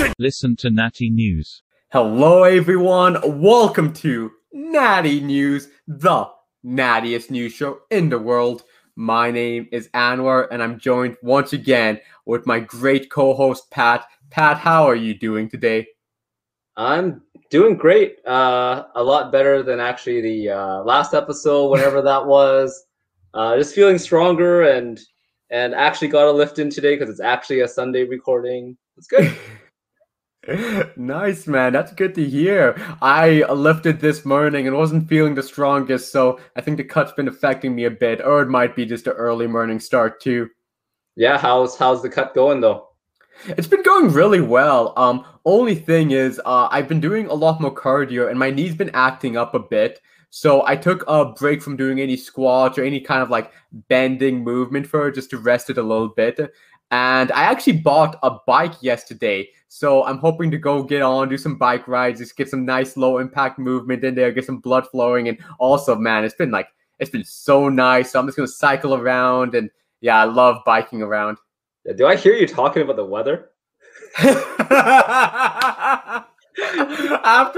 to Listen to Natty News. Hello, everyone. Welcome to Natty News, the nattiest news show in the world. My name is Anwar, and I'm joined once again with my great co host, Pat. Pat, how are you doing today? I'm doing great. Uh, a lot better than actually the uh, last episode, whatever that was. Uh, just feeling stronger and and actually got a lift in today because it's actually a Sunday recording. It's good. nice, man. That's good to hear. I lifted this morning and wasn't feeling the strongest, so I think the cut's been affecting me a bit, or it might be just an early morning start too. Yeah, how's how's the cut going though? It's been going really well. Um, only thing is, uh, I've been doing a lot more cardio, and my knee's been acting up a bit. So I took a break from doing any squats or any kind of like bending movement for it, just to rest it a little bit. And I actually bought a bike yesterday. So I'm hoping to go get on, do some bike rides, just get some nice low impact movement in there, get some blood flowing. And also, man, it's been like, it's been so nice. So I'm just going to cycle around. And yeah, I love biking around. Do I hear you talking about the weather? After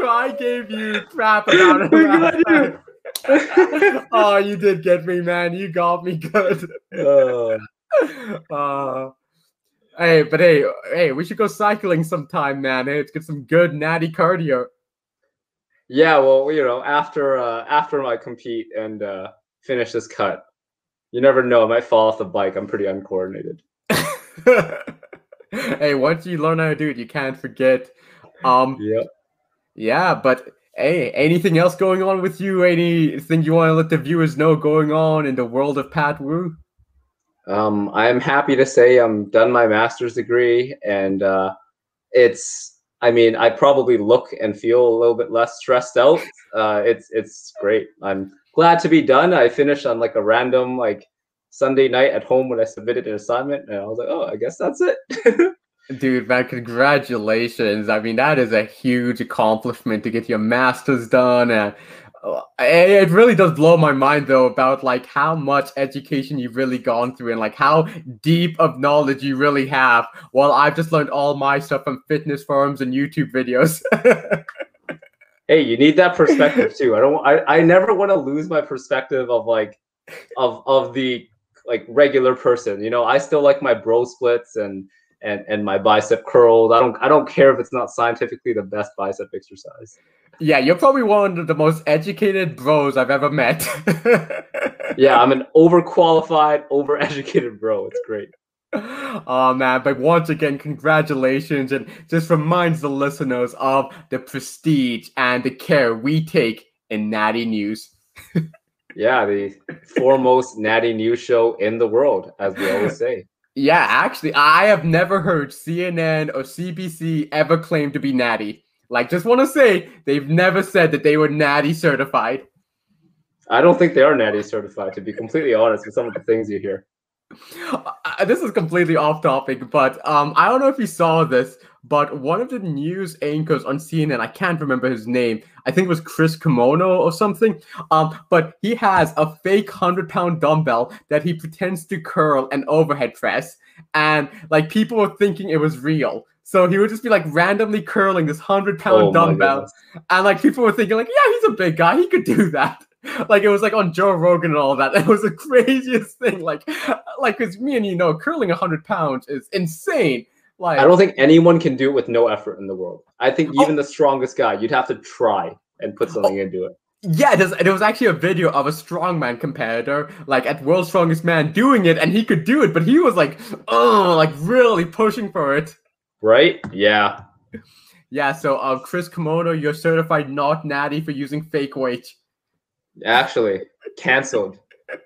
I gave you crap about it. oh, you did get me, man. You got me good. Uh, uh, hey, but hey, hey, we should go cycling sometime, man. Hey, let's get some good natty cardio. yeah, well, you know, after uh, after I compete and uh, finish this cut, you never know. I might fall off the bike. I'm pretty uncoordinated. hey, once you learn how to do it, you can't forget. Um, Yeah. yeah, but hey, anything else going on with you? Anything you want to let the viewers know going on in the world of Pat Wu? Um, I'm happy to say I'm done my master's degree, and uh, it's. I mean, I probably look and feel a little bit less stressed out. Uh, it's it's great. I'm glad to be done. I finished on like a random like Sunday night at home when I submitted an assignment, and I was like, oh, I guess that's it. Dude, man, congratulations. I mean, that is a huge accomplishment to get your master's done. And it really does blow my mind, though, about like how much education you've really gone through and like how deep of knowledge you really have. While I've just learned all my stuff from fitness forums and YouTube videos. hey, you need that perspective too. I don't. I, I never want to lose my perspective of like of of the like regular person. You know, I still like my bro splits and and and my bicep curls. I don't I don't care if it's not scientifically the best bicep exercise. yeah, you're probably one of the most educated bros I've ever met. Yeah, I'm an overqualified, overeducated bro. It's great. oh man, but once again, congratulations, and just reminds the listeners of the prestige and the care we take in Natty News. Yeah, the foremost natty news show in the world, as we always say. Yeah, actually, I have never heard CNN or CBC ever claim to be natty. Like, just want to say, they've never said that they were natty certified. I don't think they are natty certified, to be completely honest with some of the things you hear. Uh, this is completely off topic, but um, I don't know if you saw this, but one of the news anchors on CNN, I can't remember his name. I think it was Chris Kimono or something. Um, but he has a fake hundred pound dumbbell that he pretends to curl and overhead press, and like people were thinking it was real. So he would just be like randomly curling this hundred pound Oh dumbbell, and like people were thinking like, yeah, he's a big guy, he could do that. Like it was like on Joe Rogan and all that. It was the craziest thing. Like, like because me and you know, curling hundred pounds is insane. Like I don't think anyone can do it with no effort in the world. I think Oh. even the strongest guy, you'd have to try and put something into it. Yeah, there's, there was actually a video of a strongman competitor, like at World's Strongest Man, doing it, and he could do it, but he was like, oh, like really pushing for it. Right? Yeah. Yeah, so uh, Chris Komodo, you're certified not natty for using fake weight. Actually, canceled.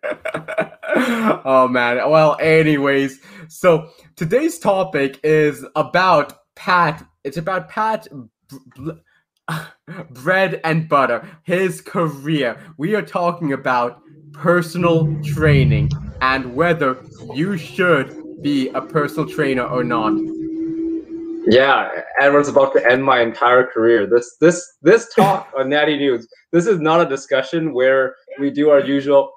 oh man. Well, anyways, so today's topic is about Pat. It's about Pat bread and butter, his career. We are talking about personal training and whether you should be a personal trainer or not. Yeah, Anwar's about to end my entire career. This this this talk on Natty News. This is not a discussion where we do our usual.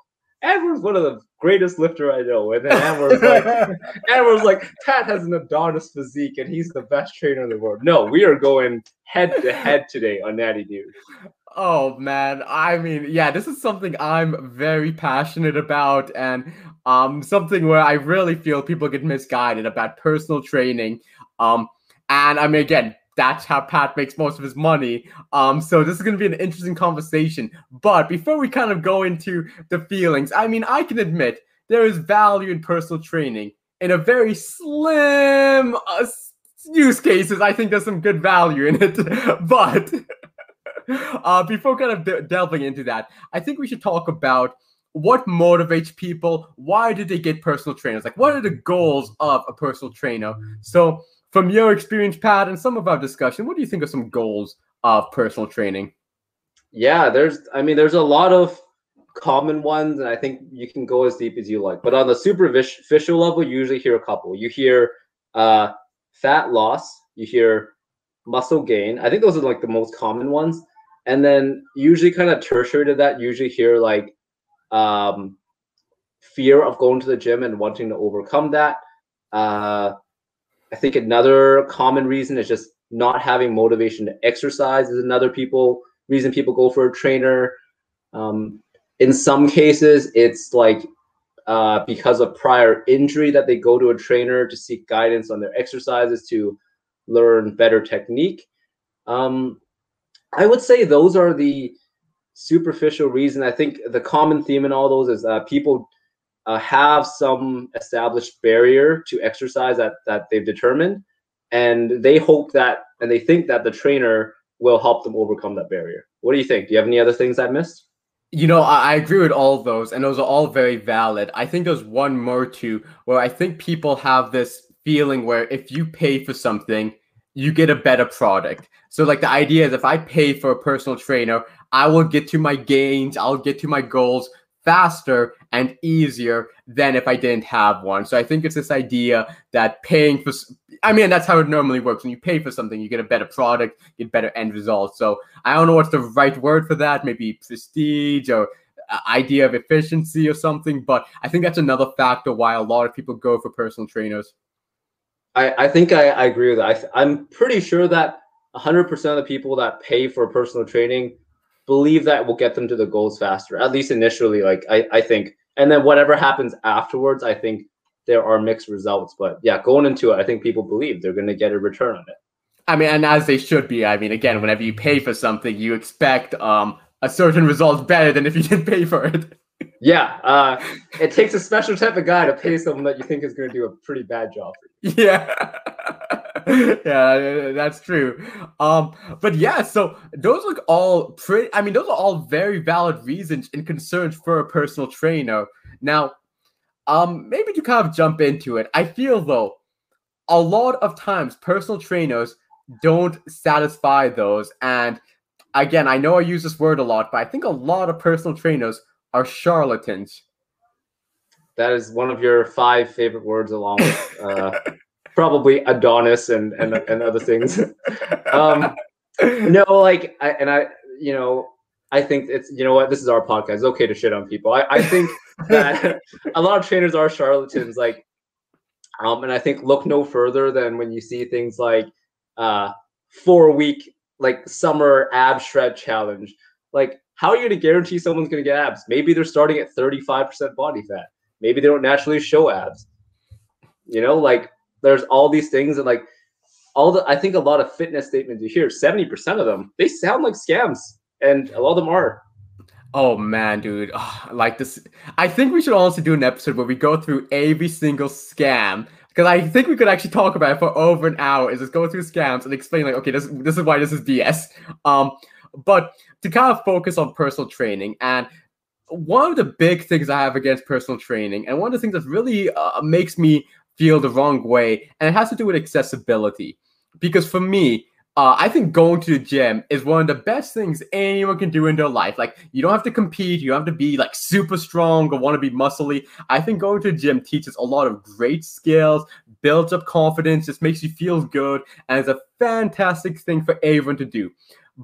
Anwar's one of the greatest lifter I know. And then Anwar's like, Anwar's like, Pat has an Adonis physique and he's the best trainer in the world. No, we are going head to head today on Natty News. Oh man, I mean, yeah, this is something I'm very passionate about, and um, something where I really feel people get misguided about personal training. Um, and I mean, again, that's how Pat makes most of his money. Um, so this is going to be an interesting conversation. But before we kind of go into the feelings, I mean, I can admit there is value in personal training in a very slim uh, use cases. I think there's some good value in it, but. uh, before kind of de- delving into that, I think we should talk about what motivates people. Why did they get personal trainers? Like, what are the goals of a personal trainer? So, from your experience, Pat, and some of our discussion, what do you think are some goals of personal training? Yeah, there's, I mean, there's a lot of common ones, and I think you can go as deep as you like. But on the superficial level, you usually hear a couple. You hear uh, fat loss, you hear muscle gain. I think those are like the most common ones. And then usually kind of tertiary to that, usually hear like um, fear of going to the gym and wanting to overcome that. Uh, I think another common reason is just not having motivation to exercise is another people reason people go for a trainer. Um, in some cases, it's like uh, because of prior injury that they go to a trainer to seek guidance on their exercises to learn better technique. Um, I would say those are the superficial reason. I think the common theme in all those is uh, people uh, have some established barrier to exercise that that they've determined, and they hope that and they think that the trainer will help them overcome that barrier. What do you think? Do you have any other things I missed? You know, I, I agree with all those, and those are all very valid. I think there's one more too, where I think people have this feeling where if you pay for something, you get a better product. So like the idea is if I pay for a personal trainer, I will get to my gains, I'll get to my goals faster and easier than if I didn't have one. So I think it's this idea that paying for I mean that's how it normally works. When you pay for something, you get a better product, get better end results. So I don't know what's the right word for that, maybe prestige or uh, idea of efficiency or something, but I think that's another factor why a lot of people go for personal trainers. I, I think I, I agree with that. I, I'm pretty sure that 100% of the people that pay for personal training believe that will get them to the goals faster, at least initially. Like, I, I think. And then whatever happens afterwards, I think there are mixed results. But yeah, going into it, I think people believe they're going to get a return on it. I mean, and as they should be. I mean, again, whenever you pay for something, you expect um, a certain result better than if you didn't pay for it. Yeah, uh, it takes a special type of guy to pay someone that you think is going to do a pretty bad job for you. Yeah, yeah, that's true. Um, but yeah, so those look all pretty. I mean, those are all very valid reasons and concerns for a personal trainer. Now, um, maybe to kind of jump into it, I feel though a lot of times personal trainers don't satisfy those, and again, I know I use this word a lot, but I think a lot of personal trainers are charlatans. That is one of your five favorite words, along with uh, probably Adonis and and, and other things. um, no, like, I, and I, you know, I think it's you know what this is our podcast. It's okay to shit on people. I, I think that a lot of trainers are charlatans. Like, um, and I think look no further than when you see things like uh, four week like summer ab shred challenge. Like how are you going to guarantee someone's going to get abs? Maybe they're starting at 35% body fat. Maybe they don't naturally show abs. You know, like there's all these things and like all the I think a lot of fitness statements you hear, 70% of them, they sound like scams. And a lot of them are. Oh man, dude. Oh, like this I think we should also do an episode where we go through every single scam because I think we could actually talk about it for over an hour. Is just go through scams and explain like, okay, this this is why this is BS. Um, but to kind of focus on personal training and one of the big things I have against personal training, and one of the things that really uh, makes me feel the wrong way, and it has to do with accessibility. Because for me, uh, I think going to the gym is one of the best things anyone can do in their life. Like, you don't have to compete, you don't have to be like super strong or want to be muscly. I think going to the gym teaches a lot of great skills, builds up confidence, just makes you feel good, and it's a fantastic thing for everyone to do.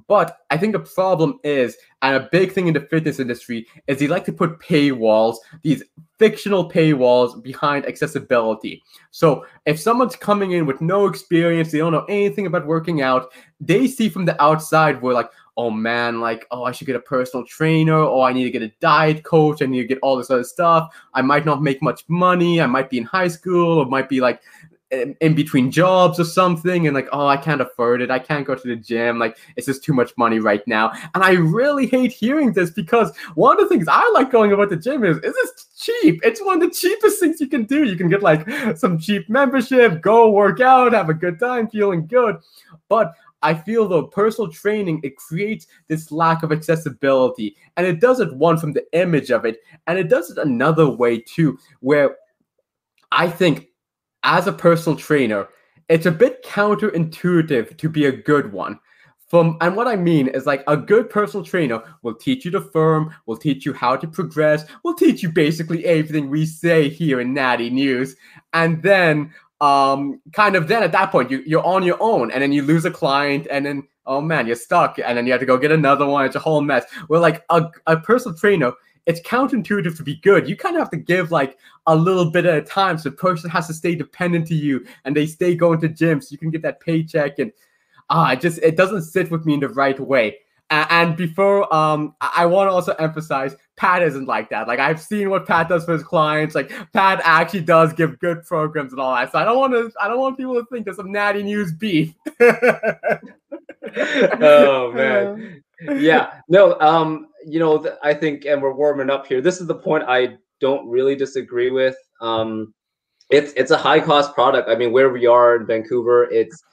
But I think the problem is, and a big thing in the fitness industry is they like to put paywalls, these fictional paywalls behind accessibility. So if someone's coming in with no experience, they don't know anything about working out, they see from the outside where like, oh man, like, oh, I should get a personal trainer, or I need to get a diet coach, I need to get all this other stuff. I might not make much money, I might be in high school, or might be like in, between jobs or something and like oh i can't afford it i can't go to the gym like it's just too much money right now. And i really hate hearing this because one of the things i like going about the gym is is it's cheap? It's one of the cheapest things you can do. You can get like some cheap membership go work out have a good time feeling good. But I feel though personal training it creates this lack of accessibility, and it does it one from the image of it, and it does it another way too, where I think as a personal trainer, it's a bit counterintuitive to be a good one. From and what I mean is like a good personal trainer will teach you the firm, will teach you how to progress, will teach you basically everything we say here in Natty News, and then um kind of then at that point you you're on your own, and then you lose a client, and then oh man you're stuck, and then you have to go get another one. It's a whole mess. Well, like a, a personal trainer it's counterintuitive to be good. You kind of have to give like a little bit at a time. So the person has to stay dependent to you and they stay going to gym so you can get that paycheck. And ah, it just it doesn't sit with me in the right way. And before, um, I want to also emphasize Pat isn't like that. Like I've seen what Pat does for his clients. Like Pat actually does give good programs and all that. So I don't want to. I don't want people to think there's some natty news beef. oh man, yeah, no, um, you know, I think, and we're warming up here. This is the point I don't really disagree with. Um, it's it's a high cost product. I mean, where we are in Vancouver, it's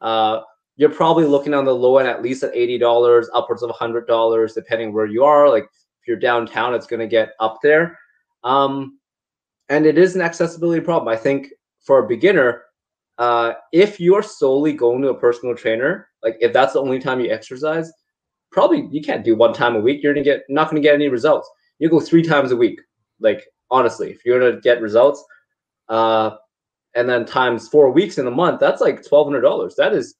uh, you're probably looking on the low end at least at eighty dollars, upwards of hundred dollars, depending where you are. Like if you're downtown, it's going to get up there. Um, and it is an accessibility problem. I think for a beginner, uh, if you're solely going to a personal trainer, like if that's the only time you exercise, probably you can't do one time a week. You're gonna get not gonna get any results. You go three times a week. Like honestly, if you're gonna get results, uh, and then times four weeks in a month, that's like twelve hundred dollars. That is,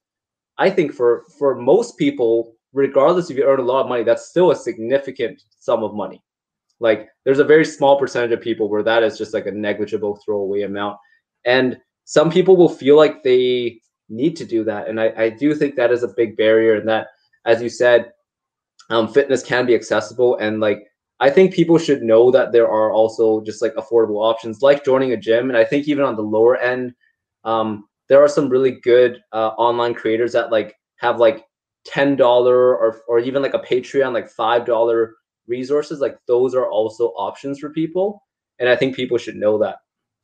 I think for for most people, regardless if you earn a lot of money, that's still a significant sum of money. Like there's a very small percentage of people where that is just like a negligible throwaway amount, and some people will feel like they need to do that, and I, I do think that is a big barrier, and that, as you said, um, fitness can be accessible and like I think people should know that there are also just like affordable options like joining a gym. And I think even on the lower end, um, there are some really good uh, online creators that like have like $10 or, or even like a Patreon, like $5 resources. Like those are also options for people. And I think people should know that.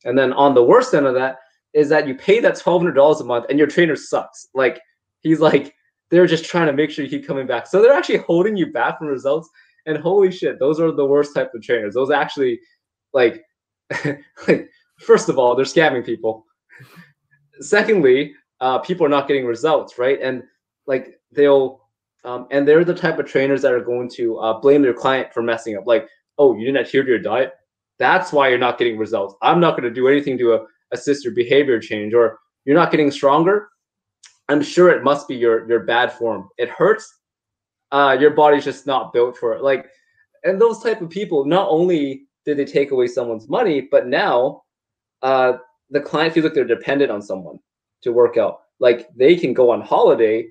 And then on the worst end of that is that you pay that $1,200 a month and your trainer sucks. Like he's like, they're just trying to make sure you keep coming back. So they're actually holding you back from results. And holy shit, those are the worst type of trainers. Those actually, like, first of all, they're scamming people. Secondly, uh, people are not getting results, right? And like they'll, um, and they're the type of trainers that are going to uh, blame their client for messing up. Like, oh, you didn't adhere to your diet. That's why you're not getting results. I'm not going to do anything to uh, assist your behavior change, or you're not getting stronger. I'm sure it must be your your bad form. It hurts. Uh, your body's just not built for it. Like, and those type of people, not only did they take away someone's money, but now uh, the client feels like they're dependent on someone to work out. Like they can go on holiday,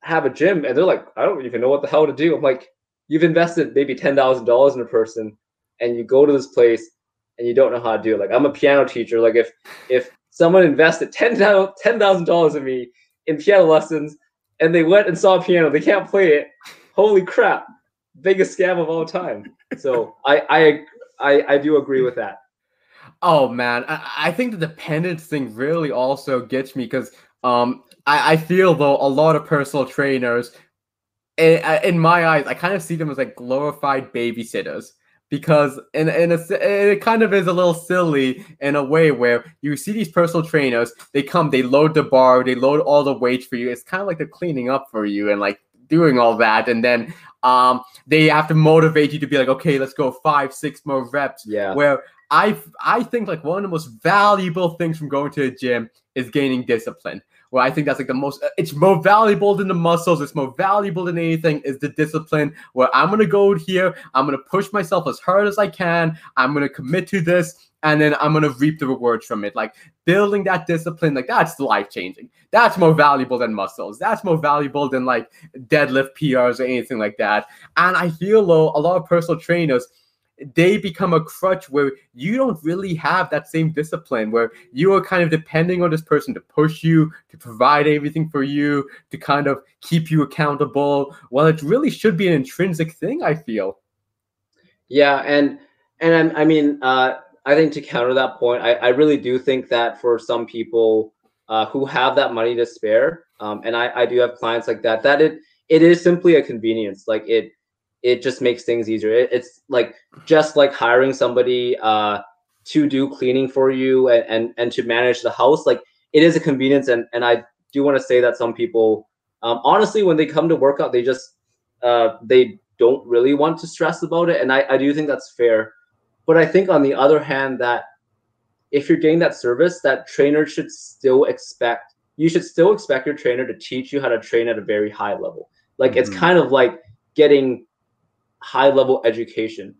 have a gym, and they're like, I don't even know what the hell to do. I'm like, you've invested maybe ten thousand dollars in a person, and you go to this place and you don't know how to do it. Like I'm a piano teacher. Like if if someone invested ten thousand dollars in me in piano lessons, and they went and saw a piano. They can't play it. Holy crap! Biggest scam of all time. So I I I, I do agree with that. Oh man, I, I think the dependence thing really also gets me because um I, I feel though a lot of personal trainers in, in my eyes I kind of see them as like glorified babysitters because in in a, it kind of is a little silly in a way where you see these personal trainers they come they load the bar they load all the weights for you. It's kind of like they're cleaning up for you and like doing all that. And then um they have to motivate you to be like okay let's go five six more reps. Yeah. Where I I think like one of the most valuable things from going to a gym is gaining discipline. Where I think that's like the most, uh, it's more valuable than the muscles. It's more valuable than anything is the discipline. Where I'm gonna go here, I'm gonna push myself as hard as I can. I'm gonna commit to this, and then I'm gonna reap the rewards from it. Like building that discipline, like that's life changing. That's more valuable than muscles. That's more valuable than like deadlift PRs or anything like that. And I feel though a lot of personal trainers they become a crutch where you don't really have that same discipline where you are kind of depending on this person to push you to provide everything for you to kind of keep you accountable. Well it really should be an intrinsic thing i feel. Yeah and and i mean uh i think to counter that point i, I really do think that for some people uh, who have that money to spare um, and I, I do have clients like that that it it is simply a convenience. Like it it just makes things easier. It, it's like just like hiring somebody uh, to do cleaning for you and, and and to manage the house. Like it is a convenience, and and I do want to say that some people, um, honestly, when they come to work out, they just uh, they don't really want to stress about it, and I, I do think that's fair. But I think on the other hand, that if you're getting that service, that trainer should still expect you should still expect your trainer to teach you how to train at a very high level. Like mm-hmm. it's kind of like getting high level education.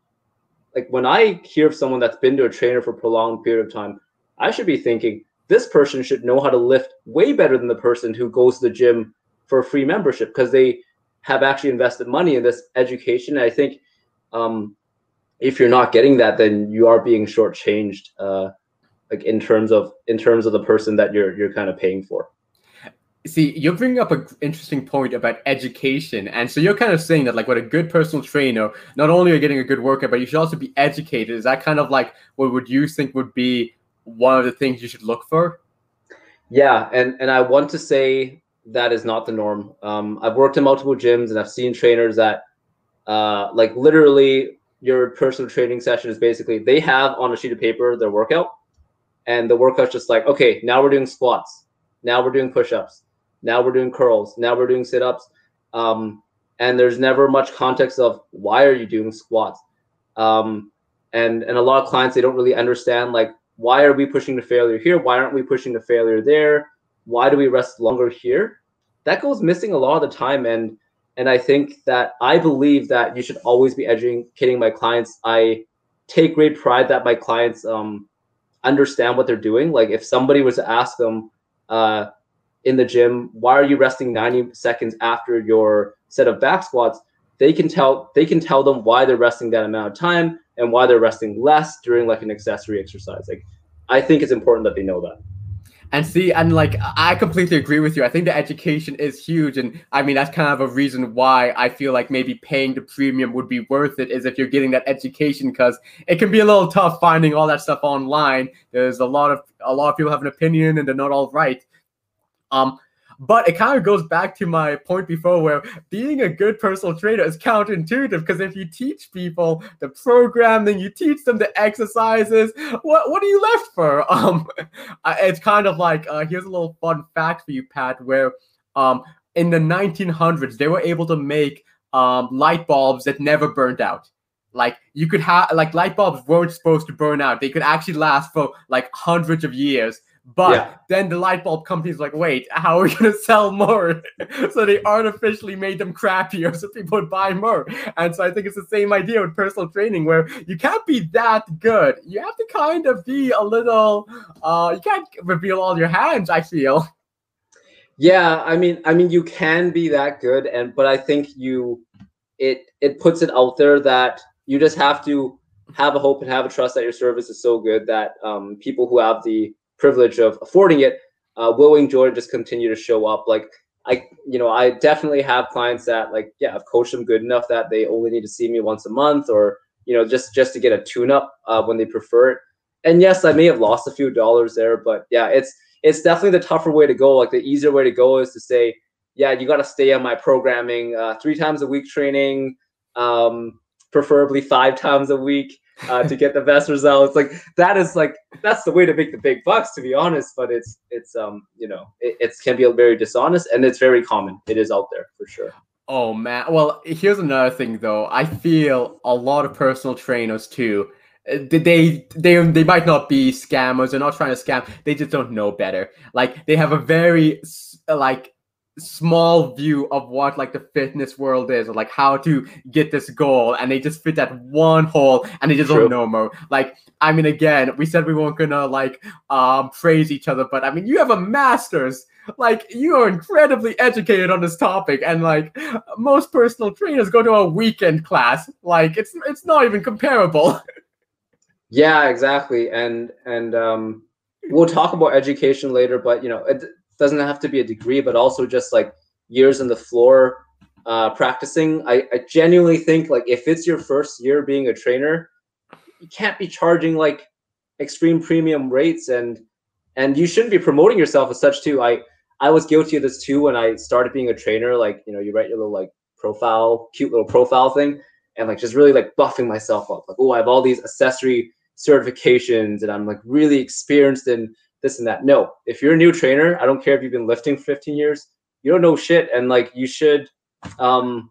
Like when I hear of someone that's been to a trainer for a prolonged period of time, I should be thinking this person should know how to lift way better than the person who goes to the gym for free membership because they have actually invested money in this education. And I think um, if you're not getting that, then you are being shortchanged, uh, like in terms of in terms of the person that you're you're kind of paying for. See, you're bringing up an interesting point about education. And so you're kind of saying that, like, what a good personal trainer, not only are you getting a good workout, but you should also be educated. Is that kind of like what would you think would be one of the things you should look for? Yeah. And, and I want to say that is not the norm. Um, I've worked in multiple gyms and I've seen trainers that, uh, like, literally, your personal training session is basically they have on a sheet of paper their workout, and the workout's just like, okay, now we're doing squats. Now we're doing push ups now we're doing curls. Now we're doing sit ups. Um, and there's never much context of why are you doing squats. Um, and and a lot of clients they don't really understand like why are we pushing to failure here? Why aren't we pushing to failure there? Why do we rest longer here? That goes missing a lot of the time. And and I think that I believe that you should always be educating my clients. I take great pride that my clients um, understand what they're doing. Like if somebody was to ask them, uh, in the gym why are you resting 90 seconds after your set of back squats they can tell they can tell them why they're resting that amount of time and why they're resting less during like an accessory exercise like i think it's important that they know that and see, and like I completely agree with you. I think the education is huge, and I mean that's kind of a reason why I feel like maybe paying the premium would be worth it. Is if you're getting that education, because it can be a little tough finding all that stuff online. There's a lot of a lot of people have an opinion, and they're not all right. Um, but it kind of goes back to my point before where being a good personal trainer is counterintuitive because if you teach people the programming, you teach them the exercises, what what are you left for? Um, it's kind of like uh, here's a little fun fact for you, Pat, where um, in the 1900s they were able to make um, light bulbs that never burned out. Like you could have like light bulbs weren't supposed to burn out; they could actually last for like hundreds of years but yeah. then the light bulb company's like, wait, how are we going to sell more? so they artificially made them crappier so people would buy more. And so I think it's the same idea with personal training where you can't be that good. You have to kind of be a little, uh, you can't reveal all your hands, I feel. Yeah, I mean, I mean, you can be that good, and but I think you, it it puts it out there that you just have to have a hope and have a trust that your service is so good that um, people who have the privilege of affording it uh, will enjoy just continue to show up. Like I, you know, I definitely have clients that like, yeah, I've coached them good enough that they only need to see me once a month or, you know, just, just to get a tune up uh, when they prefer it. And yes, I may have lost a few dollars there, but yeah, it's, it's definitely the tougher way to go. Like the easier way to go is to say, yeah, you got to stay on my programming, uh, three times a week training, um, preferably five times a week uh, to get the best results. Like that is like that's the way to make the big bucks, to be honest. But it's it's um you know it it's, can be very dishonest and it's very common. It is out there for sure. Oh man. Well, here's another thing though. I feel a lot of personal trainers too. they they they might not be scammers. They're not trying to scam. They just don't know better. Like they have a very like small view of what like the fitness world is or like how to get this goal and they just fit that one hole and they just True. don't know more like i mean again we said we weren't gonna like um praise each other but i mean you have a master's. Like you are incredibly educated on this topic and like most personal trainers go to a weekend class. Like it's it's not even comparable. Yeah exactly and and um we'll talk about education later but you know it doesn't have to be a degree but also just like years on the floor uh practicing i i genuinely think like if it's your first year being a trainer you can't be charging like extreme premium rates and and you shouldn't be promoting yourself as such too i I was guilty of this too when I started being a trainer. Like, you know, you write your little like profile, cute little profile thing, and like just really like buffing myself up. Like, oh, I have all these accessory certifications and I'm like really experienced in this and that. No, if you're a new trainer, I don't care if you've been lifting for 15 years, you don't know shit. And like you should um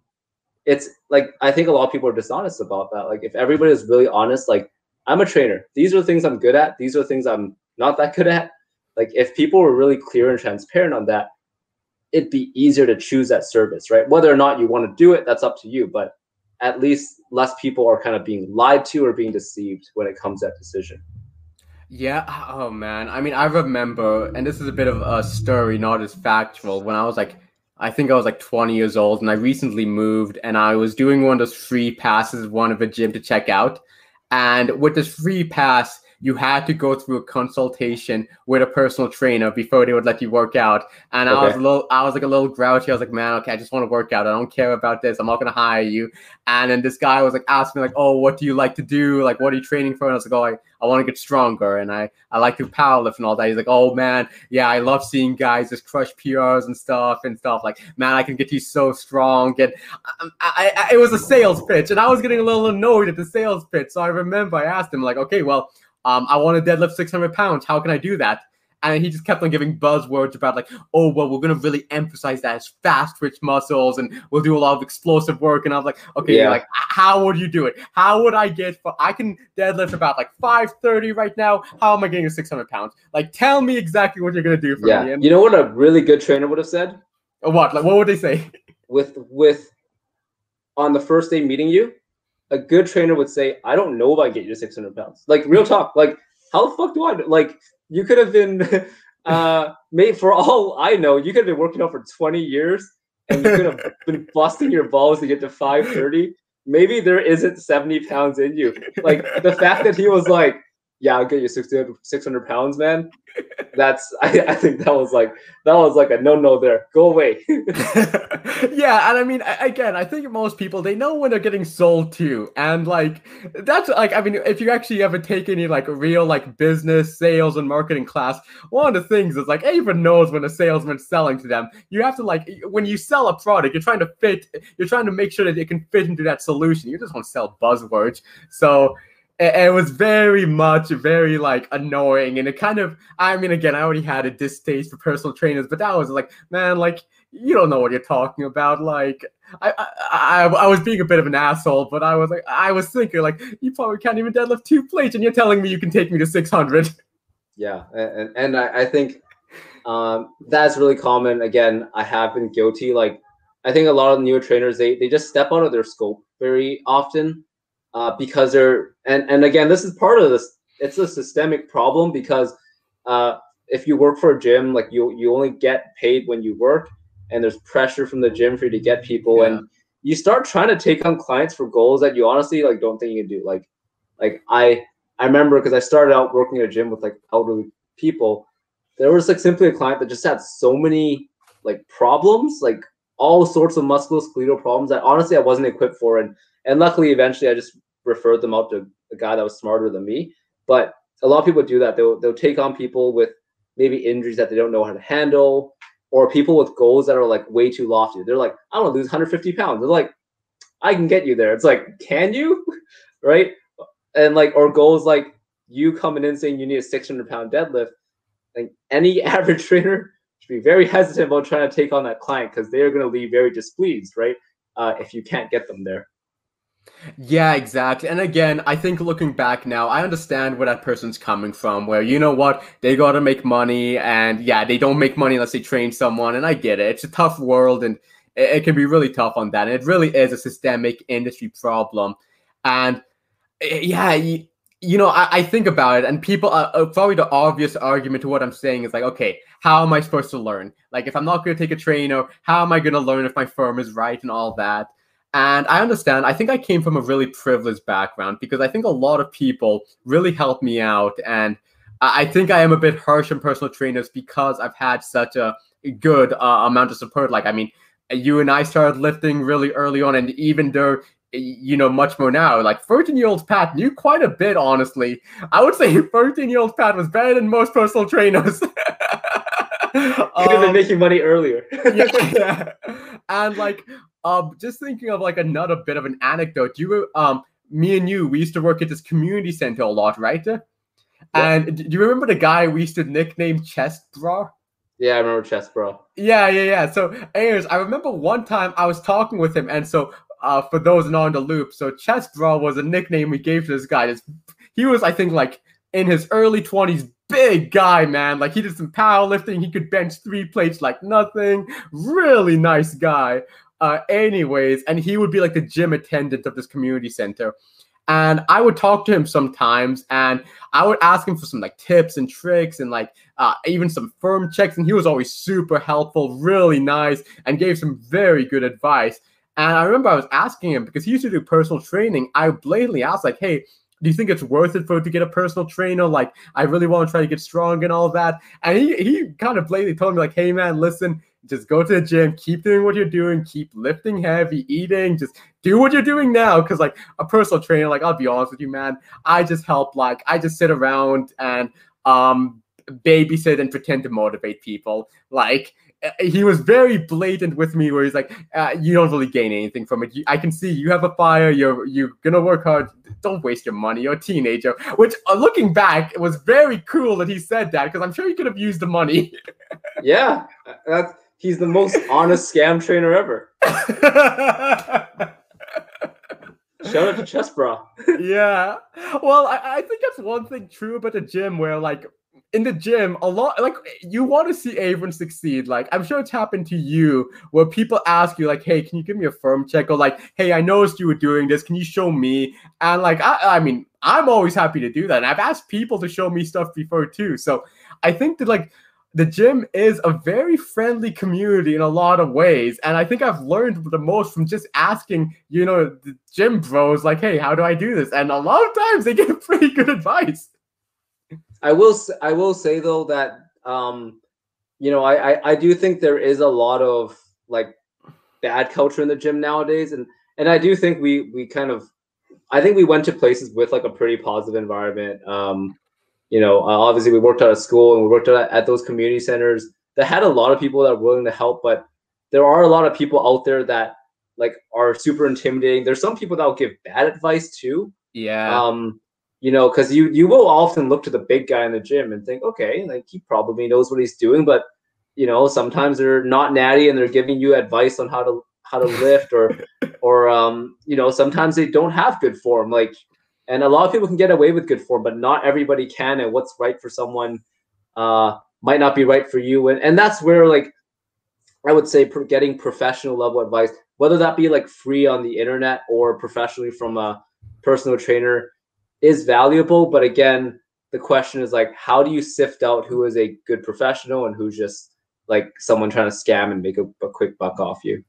it's like I think a lot of people are dishonest about that. Like if everybody is really honest, like I'm a trainer. These are the things I'm good at. These are the things I'm not that good at. Like if people were really clear and transparent on that, it'd be easier to choose that service, right? Whether or not you want to do it, that's up to you. But at least less people are kind of being lied to or being deceived when it comes to that decision. Yeah. Oh man. I mean, I remember, and this is a bit of a story, not as factual. When I was like, I think I was like 20 years old, and I recently moved, and I was doing one of those free passes, one of a gym to check out. And with this free pass, you had to go through a consultation with a personal trainer before they would let you work out. And okay. I was a little, I was like a little grouchy. I was like, man, okay, I just want to work out. I don't care about this. I'm not gonna hire you. And then this guy was like asking me like, oh, what do you like to do? Like, what are you training for? And I was like, oh, I, I want to get stronger and I, I like to powerlift and all that. He's like, oh man, yeah, I love seeing guys just crush PRs and stuff and stuff. Like, man, I can get you so strong. And I, I, I, it was a sales pitch, and I was getting a little annoyed at the sales pitch. So I remember I asked him like, okay, well um, I want to deadlift 600 pounds. How can I do that? And he just kept on giving buzzwords about like, oh well, we're gonna really emphasize that as fast twitch muscles, and we'll do a lot of explosive work. And I was like, okay, yeah. like how would you do it? How would I get? For, I can deadlift about like 530 right now. How am I getting to 600 pounds? Like, tell me exactly what you're gonna do for yeah. me. And, you know what a really good trainer would have said? What? Like, what would they say? With with on the first day meeting you, a good trainer would say, I don't know if I get you to 600 pounds. Like real talk. Like how the fuck do I like? You could have been uh made for all I know. You could have been working out for 20 years and you could have been busting your balls to get to 530. Maybe there isn't 70 pounds in you. Like the fact that he was like, yeah, I'll get you 600, 600 pounds, man. That's I, I think that was like that was like a no no there. Go away. yeah, and I mean again, I think most people they know when they're getting sold to, and like that's like I mean if you actually ever take any like real like business sales and marketing class, one of the things is like everyone knows when a salesman's selling to them. You have to like when you sell a product, you're trying to fit, you're trying to make sure that it can fit into that solution. You just want to sell buzzwords, so it, was very much very like annoying and it kind of i mean again i already had a distaste for personal trainers but that was like man like you don't know what you're talking about like I, I, I, was being a bit of an asshole, but I was like, I was thinking like, you probably can't even deadlift two plates, and you're telling me you can take me to 600. Yeah, and and I, I think um, that's really common. Again, I have been guilty. Like, I think a lot of newer trainers they they just step out of their scope very often, uh, because they're and and again this is part of this it's a systemic problem because uh, if you work for a gym like you you only get paid when you work and there's pressure from the gym for you to get people yeah. and you start trying to take on clients for goals that you honestly like don't think you can do like like i i remember because i started out working at a gym with like elderly people there was like simply a client that just had so many like problems like all sorts of musculoskeletal problems that honestly i wasn't equipped for and and luckily eventually i just referred them out to a guy that was smarter than me. But a lot of people do that. They'll they'll take on people with maybe injuries that they don't know how to handle, or people with goals that are like way too lofty. They're like, I want to lose 150 pounds. They're like, I can get you there. It's like, can you? right? And like, or goals like you coming in saying you need a 600 pound deadlift. Like any average trainer should be very hesitant about trying to take on that client because they're going to leave very displeased, right? Uh, if you can't get them there. Yeah, exactly. And again, I think looking back now, I understand where that person's coming from. Where you know what, they got to make money, and yeah, they don't make money unless they train someone. And I get it; it's a tough world, and it, it can be really tough on that. And it really is a systemic industry problem. And eh, yeah, you, know, I, I, think about it, and people are uh, probably the obvious argument to what I'm saying is like, okay, how am I supposed to learn? Like, if I'm not going to take a trainer, how am I going to learn if my firm is right and all that? And I understand. I think I came from a really privileged background because I think a lot of people really helped me out. And I think I am a bit harsh on personal trainers because I've had such a good uh, amount of support. Like, I mean, you and I started lifting really early on, and even though you know much more now, like 13 year old Pat knew quite a bit, honestly. I would say 13 year old Pat was better than most personal trainers. Could have been making money earlier. yeah, and like um, just thinking of like another bit of an anecdote. You, um, me and you, we used to work at this community center a lot, right? Yeah. And do you remember the guy we used to nickname Chest Bra? Yeah, I remember Chest Bra. Yeah, yeah, yeah. So, anyways, I remember one time I was talking with him, and so uh, for those not in the loop, so Chest Draw was a nickname we gave to this guy. This, he was, I think, like in his early twenties, big guy, man. Like he did some powerlifting. He could bench three plates like nothing. Really nice guy. Uh, anyways, and he would be like the gym attendant of this community center. And I would talk to him sometimes, and I would ask him for some like tips and tricks, and like uh, even some firm checks. And he was always super helpful, really nice, and gave some very good advice. And I remember I was asking him because he used to do personal training. I blatantly asked, like, "Hey, do you think it's worth it for to get a personal trainer? Like, I really want to try to get strong and all that." And he he kind of blatantly told me, like, "Hey, man, listen, just go to the gym, keep doing what you're doing, keep lifting heavy, eating, just do what you're doing now. Cause like a personal trainer, like I'll be honest with you, man, I just help like I just sit around and um babysit and pretend to motivate people. Like he was very blatant with me where he's like uh, you don't really gain anything from it. You, i can see you have a fire. You're you're gonna work hard. Don't waste your money. You're a teenager. Which uh, looking back it was very cool that he said that because i'm sure he could have used the money. Yeah. That's He's the most honest scam trainer ever. Shout out to Chest Bra. yeah. Well, I, I think that's one thing true about the gym where like in the gym, a lot like you want to see everyone succeed. Like I'm sure it's happened to you where people ask you like, "Hey, can you give me a firm check?" or like, "Hey, I noticed you were doing this. Can you show me?" And like, I, I mean, I'm always happy to do that. And I've asked people to show me stuff before too. So I think that like the gym is a very friendly community in a lot of ways. And I think I've learned the most from just asking, you know, the gym bros, like, hey, how do I do this? And a lot of times they give pretty good advice. I will I will say though that um, you know, I, I, I do think there is a lot of like bad culture in the gym nowadays. And and I do think we we kind of I think we went to places with like a pretty positive environment. Um, you know, uh, obviously we worked at a school and we worked at, at those community centers that had a lot of people that are willing to help, but there are a lot of people out there that like are super intimidating. There's some people that will give bad advice too. Yeah. Um, you know, because you you will often look to the big guy in the gym and think, okay, like he probably knows what he's doing, but you know, sometimes they're not natty and they're giving you advice on how to how to lift or or um, you know, sometimes they don't have good form. Like and a lot of people can get away with good form, but not everybody can. And what's right for someone uh, might not be right for you. And and that's where like I would say getting professional level advice, whether that be like free on the internet or professionally from a personal trainer, is valuable. But again, the question is like, how do you sift out who is a good professional and who's just like someone trying to scam and make a, a quick buck off you?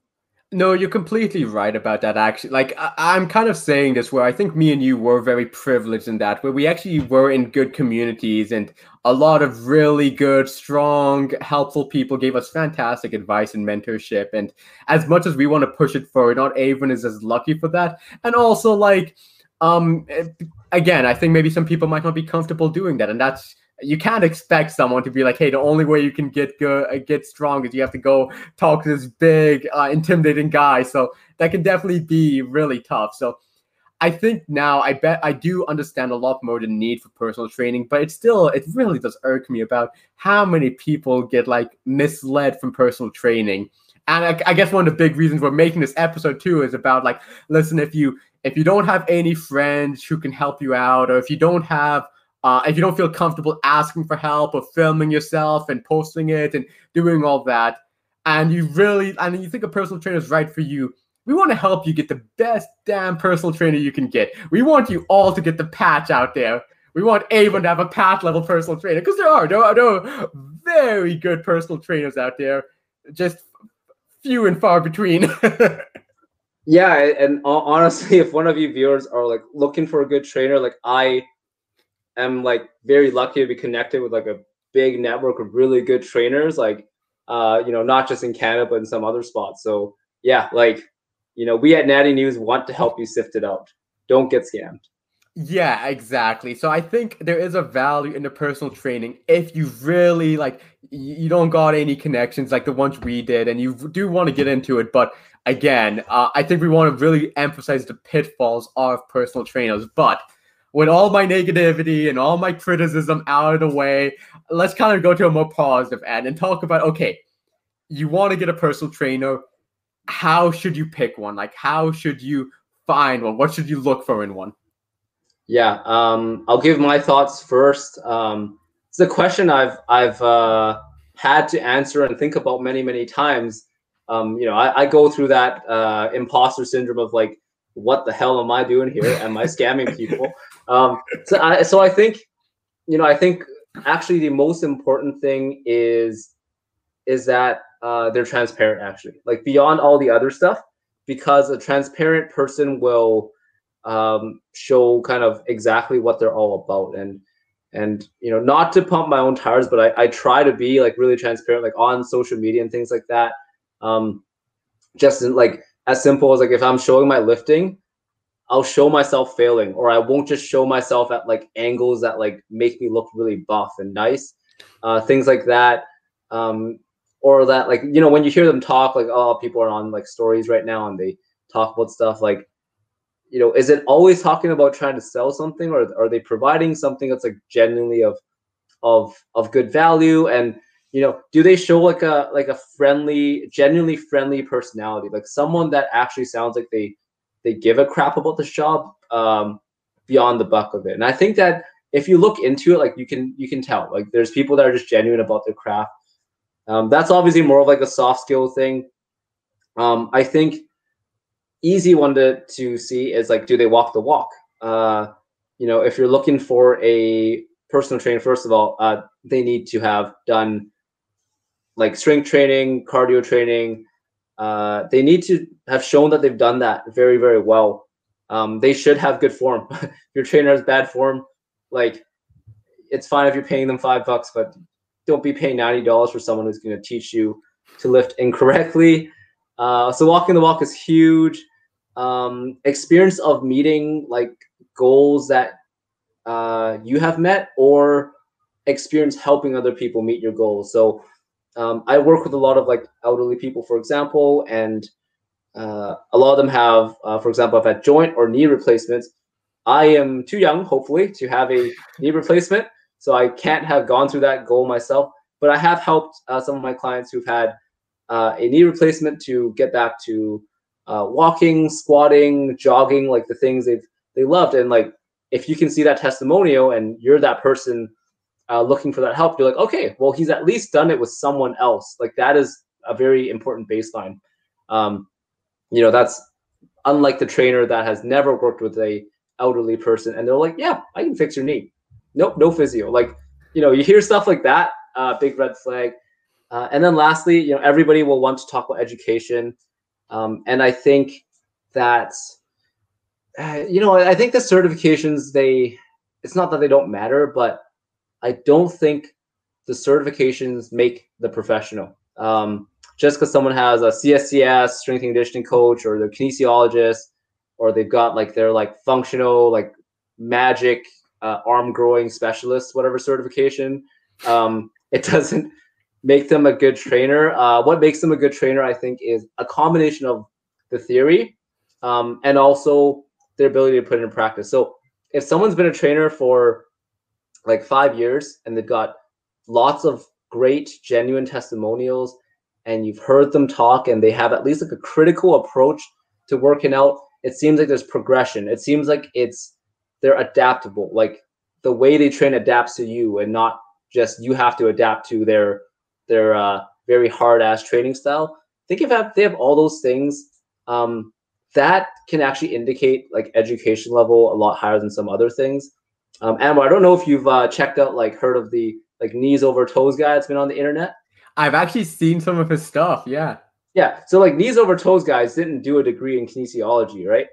No, you're completely right about that. Actually, like I- am kind of saying this where I think me and you were very privileged in that, where we actually were in good communities and a lot of really good, strong, helpful people gave us fantastic advice and mentorship. And as much as we want to push it forward, not everyone is as lucky for that. And also, like, um, eh, again, I think maybe some people might not be comfortable doing that, and that's you can't expect someone to be like, hey, the only way you can get good, uh, get strong is you have to go talk to this big, uh, intimidating guy. So that can definitely be really tough. So I think now I bet I do understand a lot more the need for personal training, but it still it really does irk me about how many people get like misled from personal training. And I, I guess one of the big reasons we're making this episode too is about like, listen, if you if you don't have any friends who can help you out, or if you don't have uh, if you don't feel comfortable asking for help or filming yourself and posting it and doing all that, and you really and you think a personal trainer is right for you, we want to help you get the best damn personal trainer you can get. We want you all to get the patch out there. We want Avon to have a patch level personal trainer because there are, there are, there are very good personal trainers out there, just few and far between. yeah, and honestly, if one of you viewers are like looking for a good trainer, like I am like very lucky to be connected with like a big network of really good trainers, like uh, you know, not just in Canada but in some other spots. So yeah, like you know, we at Natty News want to help you sift it out. Don't get scammed. Yeah, exactly. So I think there is a value in the personal training if you really like you don't got any connections like the ones we did and you do want to get into it but again uh, i think we want to really emphasize the pitfalls of personal trainers but with all my negativity and all my criticism out of the way, let's kind of go to a more positive end and talk about okay, you want to get a personal trainer. How should you pick one? Like, how should you find one? What should you look for in one? Yeah, um, I'll give my thoughts first. Um, it's a question I've I've uh, had to answer and think about many many times. Um, you know, I, I, go through that uh, imposter syndrome of like, what the hell am I doing here? Am I scamming people? Um, so I so I think you know I think actually the most important thing is is that uh, they're transparent actually like beyond all the other stuff because a transparent person will um, show kind of exactly what they're all about and and you know not to pump my own tires but I, I try to be like really transparent like on social media and things like that um just in, like as simple as like if i'm showing my lifting I'll show myself failing, or I won't just show myself at like angles that like make me look really buff and nice, uh, things like that. Um, or that like you know when you hear them talk like oh people are on like stories right now and they talk about stuff like you know is it always talking about trying to sell something or are they providing something that's like genuinely of of of good value and you know do they show like a like a friendly genuinely friendly personality like someone that actually sounds like they they give a crap about the job um, beyond the buck of it. And I think that if you look into it, like you can you can tell like there's people that are just genuine about their craft. Um, that's obviously more of like a soft skill thing. Um, I think easy one to to see is like do they walk the walk? Uh, you know, if you're looking for a personal trainer, first of all, uh, they need to have done like strength training, cardio training, uh, they need to have shown that they've done that very, very well. Um, they should have good form. your trainer has bad form, like it's fine if you're paying them five bucks, but don't be paying ninety dollars for someone who's going to teach you to lift incorrectly. Uh, so walking the walk is huge. Um, experience of meeting like goals that uh, you have met, or experience helping other people meet your goals. So um, I work with a lot of like elderly people, for example, and uh, a lot of them have, uh, for example, I've had joint or knee replacements. I am too young, hopefully, to have a knee replacement, so I can't have gone through that goal myself. But I have helped uh, some of my clients who've had uh, a knee replacement to get back to uh, walking, squatting, jogging, like the things they've they loved. And like, if you can see that testimonial and you're that person uh, looking for that help, you're like, okay, well, he's at least done it with someone else. Like that is a very important baseline. Um, you know, that's unlike the trainer that has never worked with a elderly person, and they're like, yeah, I can fix your knee. Nope, no physio. Like, you know, you hear stuff like that, uh, big red flag. Uh, and then lastly, you know, everybody will want to talk about education, um, and I think that, uh, you know, I think the certifications they, it's not that they don't matter, but I don't think the certifications make the professional. Um, just because someone has a CSCS, strength and conditioning coach, or they're kinesiologist, or they've got like their like functional, like magic uh, arm growing specialist, whatever certification, um, it doesn't make them a good trainer. Uh, what makes them a good trainer, I think, is a combination of the theory um, and also their ability to put it in practice. So if someone's been a trainer for like five years and they've got lots of great genuine testimonials and you've heard them talk and they have at least like a critical approach to working out it seems like there's progression. It seems like it's they're adaptable. Like the way they train adapts to you, and not just you have to adapt to their their uh, very hard ass training style. Think if they have all those things, um, that can actually indicate like education level a lot higher than some other things. Um, Anwar, I don't know if you've uh, checked out like heard of the like knees over toes guy that's been on the internet. I've actually seen some of his stuff. Yeah. Yeah. So like knees over toes guys didn't do a degree in kinesiology, right?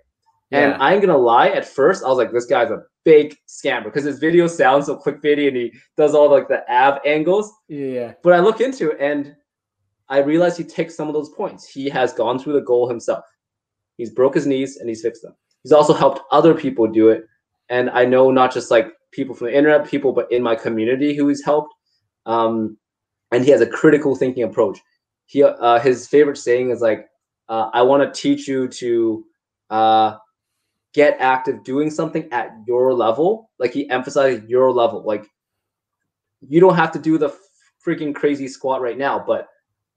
And I ain't gonna lie, at first I was like, this guy's a big scammer because his video sounds so clickbaity and he does all like the ab angles. Yeah. But I look into it and I realized he takes some of those points. He has gone through the goal himself. He's broke his knees and he's fixed them. He's also helped other people do it. And I know not just like people from the internet, people, but in my community who he's helped. Um, and he has a critical thinking approach. He uh, his favorite saying is like, uh, "I want to teach you to uh, get active doing something at your level." Like he emphasizes your level. Like you don't have to do the freaking crazy squat right now, but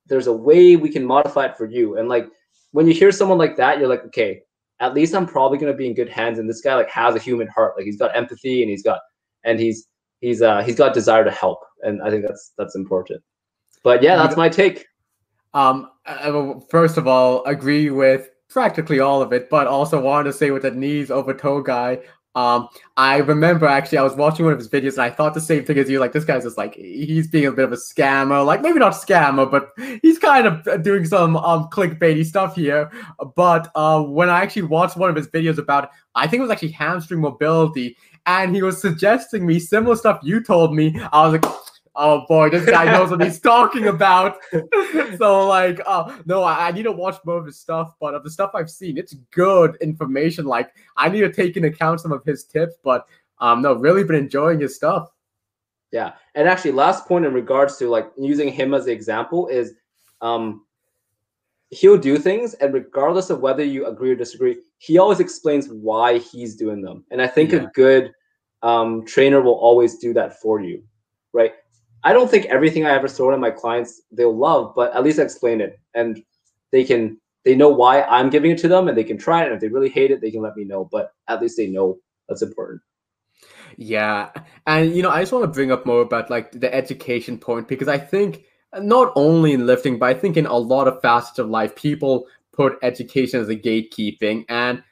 there's a way we can modify it for you. And like when you hear someone like that, you're like, okay, at least I'm probably gonna be in good hands. And this guy like has a human heart. Like he's got empathy and he's got and he's he's uh he's got desire to help. And I think that's that's important. But yeah, that's my take. Um, I will first of all agree with practically all of it, but also wanted to say with the knees over toe guy. Um, I remember actually I was watching one of his videos and I thought the same thing as you. Like this guy's just like he's being a bit of a scammer. Like maybe not scammer, but he's kind of doing some um clickbaity stuff here. But uh, when I actually watched one of his videos about, I think it was actually hamstring mobility, and he was suggesting me similar stuff you told me. I was like, oh boy, this guy knows what he's talking about. so like, uh, no, I, I need to watch more of his stuff. But of the stuff I've seen, it's good information. Like I need to take into account some of his tips. But um, no, really been enjoying his stuff. Yeah. And actually, last point in regards to like using him as the example is um he'll do things and regardless of whether you agree or disagree, he always explains why he's doing them. And I think Yeah. a good um trainer will always do that for you. Right. I don't think everything I ever throw at my clients they'll love, but at least I explain it and they can they know why I'm giving it to them and they can try it. And if they really hate it, they can let me know. But at least they know that's important. Yeah, and you know, I just want to bring up more about like the education point because I think not only in lifting, but I think in a lot of facets of life, people put education as a gatekeeping, and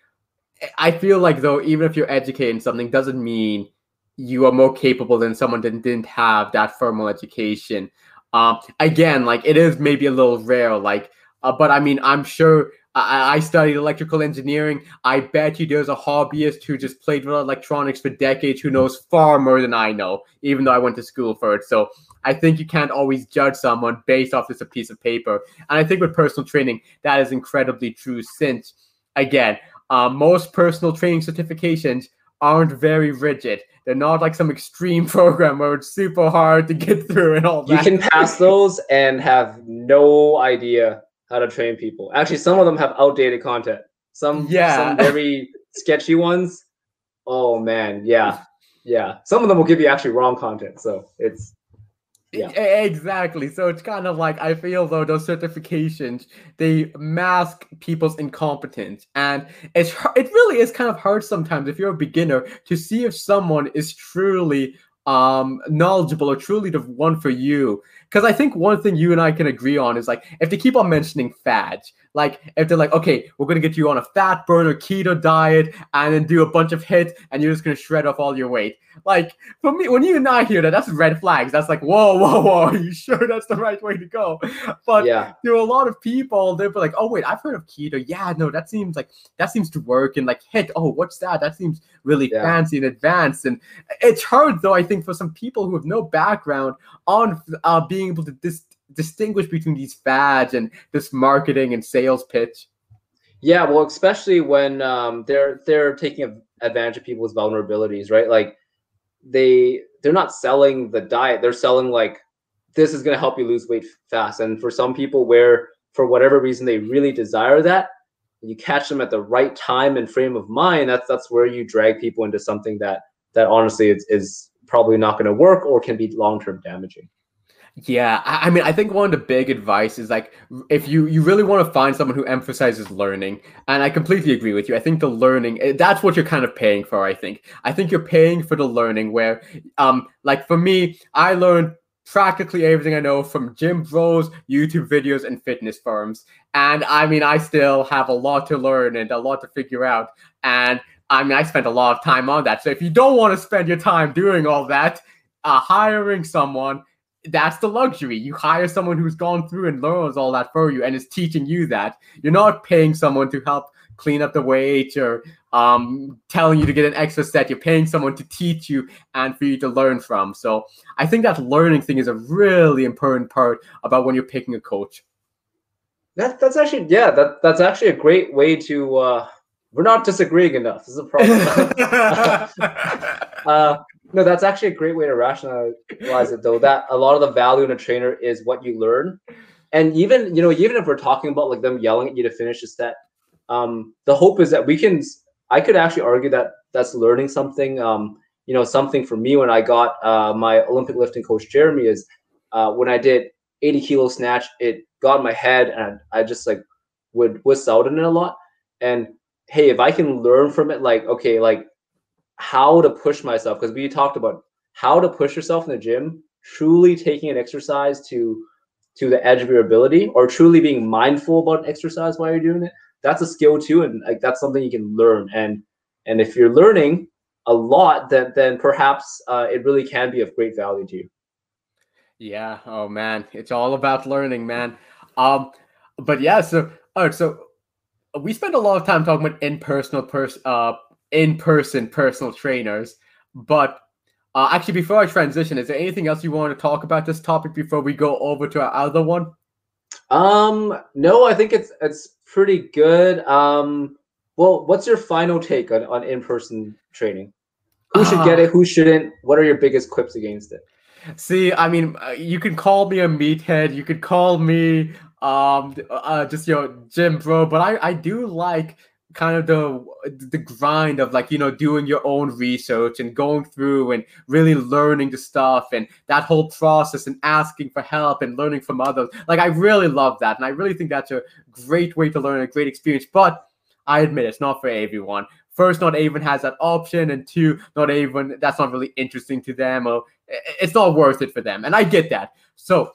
I feel like though, even if you're educating something, doesn't mean you are more capable than someone that didn't have that formal education. Um, again, like it is maybe a little rare, like, uh, but I mean, I'm sure. I, I studied electrical engineering. I bet you there's a hobbyist who just played with electronics for decades who knows far more than I know, even though I went to school for it. So I think you can't always judge someone based off just a piece of paper. And I think with personal training, that is incredibly true since, again, uh, most personal training certifications aren't very rigid. They're not like some extreme program where it's super hard to get through and all that. You can pass those and have no idea how to train people. Actually, some of them have outdated content. Some Yeah. some very sketchy ones. Oh man, yeah. Yeah. Some of them will give you actually wrong content. So it's Yeah. Exactly. So it's kind of like I feel though those certifications they mask people's incompetence, and it's it really is kind of hard sometimes if you're a beginner to see if someone is truly um knowledgeable or truly the one for you because i think one thing you and i can agree on is like if they keep on mentioning fads like if they're like okay we're going to get you on a fat burner keto diet and then do a bunch of hits and you're just going to shred off all your weight like for me, when you and I hear that, that's red flags. That's like, whoa, whoa, whoa. Are you sure that's the right way to go? But yeah. to a lot of people, they'll be like, oh wait, I've heard of keto. Yeah, no, that seems like that seems to work. And like, HIIT, oh, what's that? That seems really Yeah. fancy and advanced. And it's hard though, I think, for some people who have no background on uh, being able to dis- distinguish between these fads and this marketing and sales pitch. Yeah, well, especially when um, they're they're taking advantage of people's vulnerabilities, right? Like they they're not selling the diet; they're selling like this is going to help you lose weight fast. And for some people, where for whatever reason they really desire that, you catch them at the right time and frame of mind. That's that's where you drag people into something that that honestly is is probably not going to work or can be long term damaging. Yeah, I, mean, I think one of the big advice is like if you you really want to find someone who emphasizes learning, and I completely agree with you. I think the learning eh, that's what you're kind of paying for. I think I think you're paying for the learning. Where, um, like for me, I learned practically everything I know from gym bros, YouTube videos, and fitness firms. And I mean, I still have a lot to learn and a lot to figure out. And I mean, I spent a lot of time on that. So if you don't want to spend your time doing all that, uh, hiring someone that's the luxury. You hire someone who's gone through and learns all that for you and is teaching you that. You're not paying someone to help clean up the weight or um, telling you to get an extra set. You're paying someone to teach you and for you to learn from. So I think that learning thing is a really important part about when you're picking a coach. That, that's actually yeah that that's actually a great way to uh, we're not disagreeing enough. This is a problem. uh, no, that's actually a great way to rationalize it, though. That a lot of the value in a trainer is what you learn, and even you know, even if we're talking about like them yelling at you to finish a set, um, the hope is that we can. I could actually argue that that's learning something. Um, you know, something for me when I got uh, my Olympic lifting coach Jeremy is uh, when I did 80 kilo snatch, it got in my head, and I just like would whistle out in it a lot. And hey, if I can learn from it, like okay, like how to push myself because we talked about how to push yourself in the gym truly taking an exercise to to the edge of your ability or truly being mindful about exercise while you're doing it that's a skill too and like that's something you can learn. And and if you're learning a lot then then perhaps uh, it really can be of great value to you. Yeah. Oh man. It's all about learning man. Um but yeah so all right so we spend a lot of time talking about in-personal pers- uh in-person personal trainers. But uh, actually, before I transition, is there anything else you want to talk about this topic before we go over to our other one? Um, no, I think it's it's pretty good. Um, well, what's your final take on, on in-person training? Who should get it? Who shouldn't? What are your biggest quips against it? See, I mean, uh, you can call me a meathead. You could call me um uh, just your gym bro, but I I do like kind of the the grind of like you know doing your own research and going through and really learning the stuff and that whole process and asking for help and learning from others. Like i really love that and i really think that's a great way to learn a great experience but i admit it's not for everyone. First not everyone has that option and two not everyone that's not really interesting to them or it's not worth it for them and i get that. So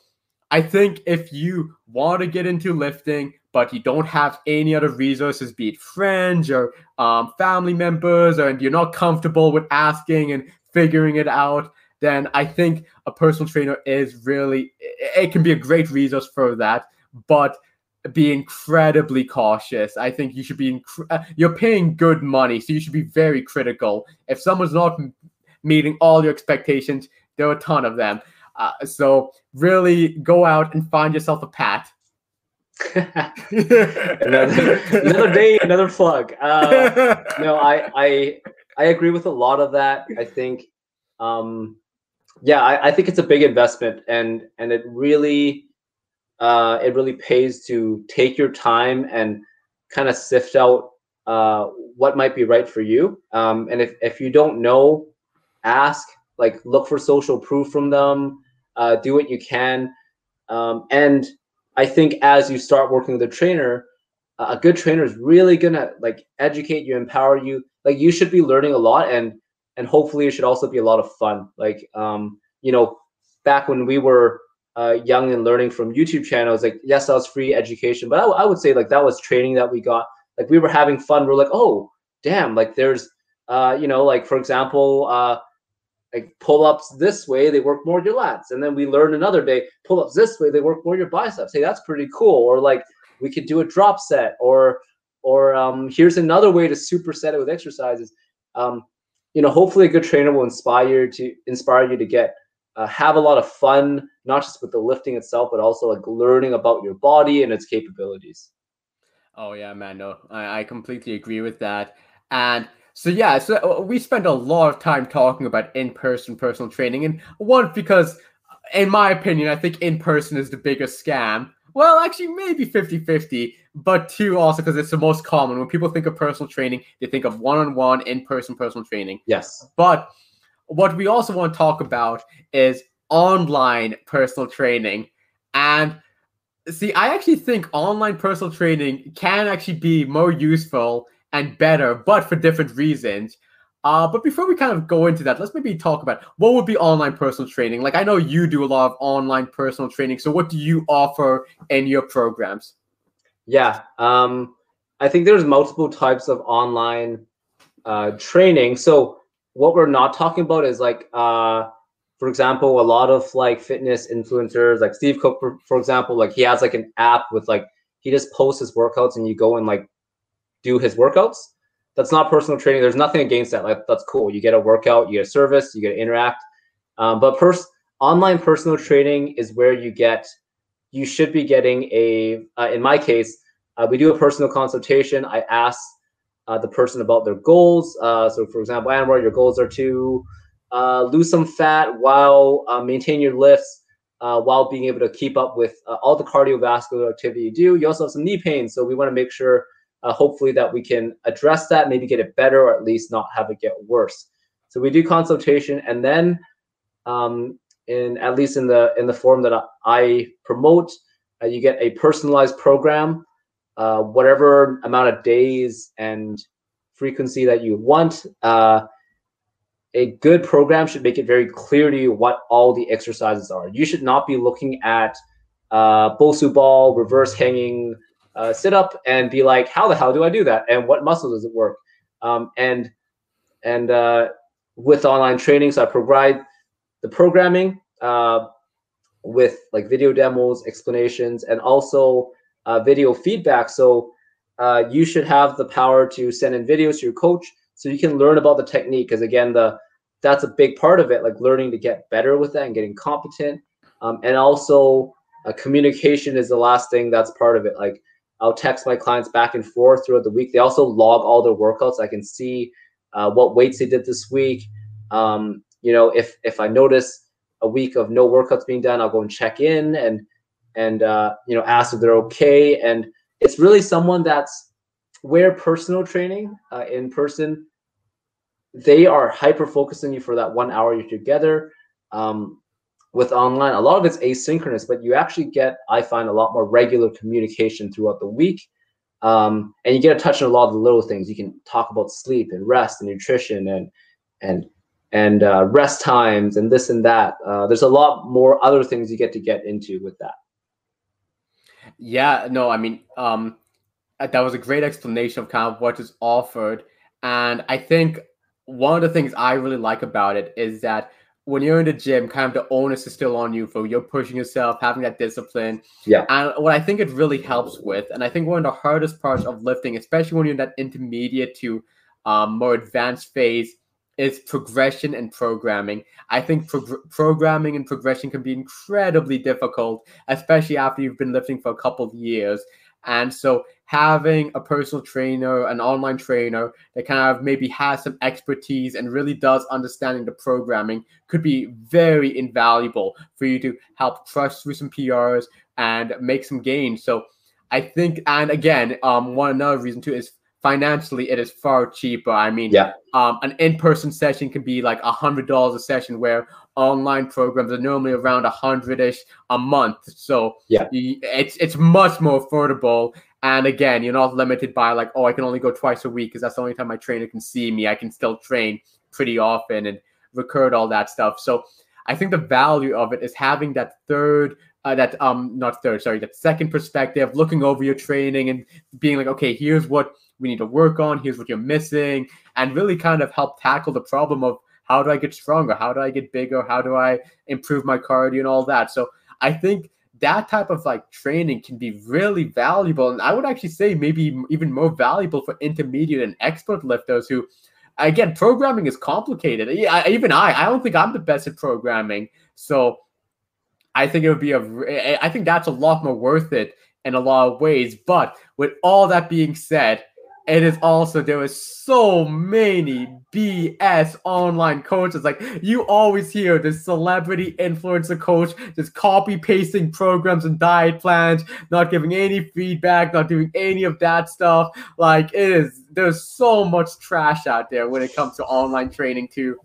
i think if you want to get into lifting but you don't have any other resources, be it friends or um, family members, and you're not comfortable with asking and figuring it out, then I think a personal trainer is really it can be a great resource for that. But be incredibly cautious. I think you should be. Inc- uh, you're paying good money, so you should be very critical. If someone's not meeting all your expectations, there are a ton of them. Uh, so really go out and find yourself a pat another, another day, another plug. Uh, no, I, I I agree with a lot of that. I think, um, yeah, I, I think it's a big investment, and and it really, uh, it really pays to take your time and kind of sift out uh, what might be right for you. Um, and if if you don't know, ask. Like, look for social proof from them. Uh, do what you can, um, and I think as you start working with a trainer, a good trainer is really gonna like educate you, empower you. Like you should be learning a lot, and and hopefully it should also be a lot of fun. Like um, you know, back when we were uh, young and learning from YouTube channels, like yes, that was free education, but I, I would say like that was training that we got. Like we were having fun. We're like, oh damn, like there's uh, you know, like for example, uh, like pull ups this way, they work more your lats. And then we learn another day, pull ups this way, they work more your biceps. Hey, that's pretty cool. Or like we could do a drop set, or or um, here's another way to superset it with exercises. Um, you know, hopefully a good trainer will inspire you to inspire you to get uh, have a lot of fun, not just with the lifting itself, but also like learning about your body and its capabilities. Oh yeah, man. No, I, I completely agree with that. And so yeah, so uh, we spend a lot of time talking about in-person personal training, and one because, in my opinion, I think in-person is the biggest scam. Well, actually, maybe 50-50, but two also because it's the most common. When people think of personal training, they think of one-on-one in-person personal training. Yes. But what we also want to talk about is online personal training. And see, I actually think online personal training can actually be more useful and better, but for different reasons. Uh, but before we kind of go into that, let's maybe talk about what would be online personal training. Like I know you do a lot of online personal training, so what do you offer in your programs? Yeah, um, I think there's multiple types of online uh, training. So what we're not talking about is like, uh, for example, a lot of like fitness influencers, like Steve Cook, for, for example, like he has like an app with like he just posts his workouts and you go and like do his workouts. That's not personal training. There's nothing against that. Like that's cool. You get a workout, you get a service, you get to interact. Um, but pers- online personal training is where you get. You should be getting a. Uh, in my case, uh, we do a personal consultation. I ask uh, the person about their goals. Uh, so, for example, Anwar, your goals are to uh, lose some fat while uh, maintain your lifts, uh, while being able to keep up with uh, all the cardiovascular activity you do. You also have some knee pain, so we want to make sure, hopefully, that we can address that, maybe get it better, or at least not have it get worse. So we do consultation, and then, um, in at least in the in the form that I promote, you get a personalized program uh, whatever amount of days and frequency that you want. Uh, a good program should make it very clear to you what all the exercises are. You should not be looking at uh, Bosu ball, reverse hanging uh, sit up, and be like, how the hell do I do that? And what muscle does it work? Um, and and uh, with online training, so I provide the programming uh, with like video demos, explanations, and also uh, video feedback. So uh, you should have the power to send in videos to your coach so you can learn about the technique. Because again, the that's a big part of it, like learning to get better with that and getting competent. Um, and also, uh, communication is the last thing that's part of it. Like I'll text my clients back and forth throughout the week. They also log all their workouts. I can see uh, what weights they did this week. Um, you know, if if I notice a week of no workouts being done, I'll go and check in and and uh, you know ask if they're okay. And it's really someone that's where personal training uh, in person, they are hyper focusing you for that one hour you're together. Um, with online, a lot of it's asynchronous, but you actually get, I find, a lot more regular communication throughout the week. Um, and you get a touch on a lot of the little things. You can talk about sleep and rest and nutrition and and and uh, rest times and this and that. Uh, there's a lot more other things you get to get into with that. Yeah, no, I mean, um, uh, that was a great explanation of kind of what is offered. And I think one of the things I really like about it is that when you're in the gym, kind of the onus is still on you for you're pushing yourself, having that discipline. Yeah. And what I think it really helps with, and I think one of the hardest parts of lifting, especially when you're in that intermediate to um, more advanced phase, is progression and programming. I think pro- programming and progression can be incredibly difficult, especially after you've been lifting for a couple of years. And so having a personal trainer, an online trainer that kind of maybe has some expertise and really does understanding the programming could be very invaluable for you to help crush through some PRs and make some gains. So I think, and again, um, one another reason too is financially it is far cheaper. I mean, yeah. um, an in-person session can be like a hundred dollars a session, where online programs are normally around a hundred-ish a month. So yeah, it's it's much more affordable. And again, you're not limited by like, oh, I can only go twice a week because that's the only time my trainer can see me. I can still train pretty often and record all that stuff. So I think the value of it is having that third uh, that um not third sorry that second perspective looking over your training and being like okay here's what we need to work on. Here's what you're missing, and really kind of help tackle the problem of how do I get stronger? How do I get bigger? How do I improve my cardio and all that? So I think that type of like training can be really valuable. And I would actually say maybe even more valuable for intermediate and expert lifters who, again, programming is complicated. Even I, I don't think I'm the best at programming. So I think it would be a, I think that's a lot more worth it in a lot of ways. But with all that being said, it is also there is so many BS online coaches. Like you always hear this celebrity influencer coach just copy pasting programs and diet plans, not giving any feedback, not doing any of that stuff. Like it is there's so much trash out there when it comes to online training too.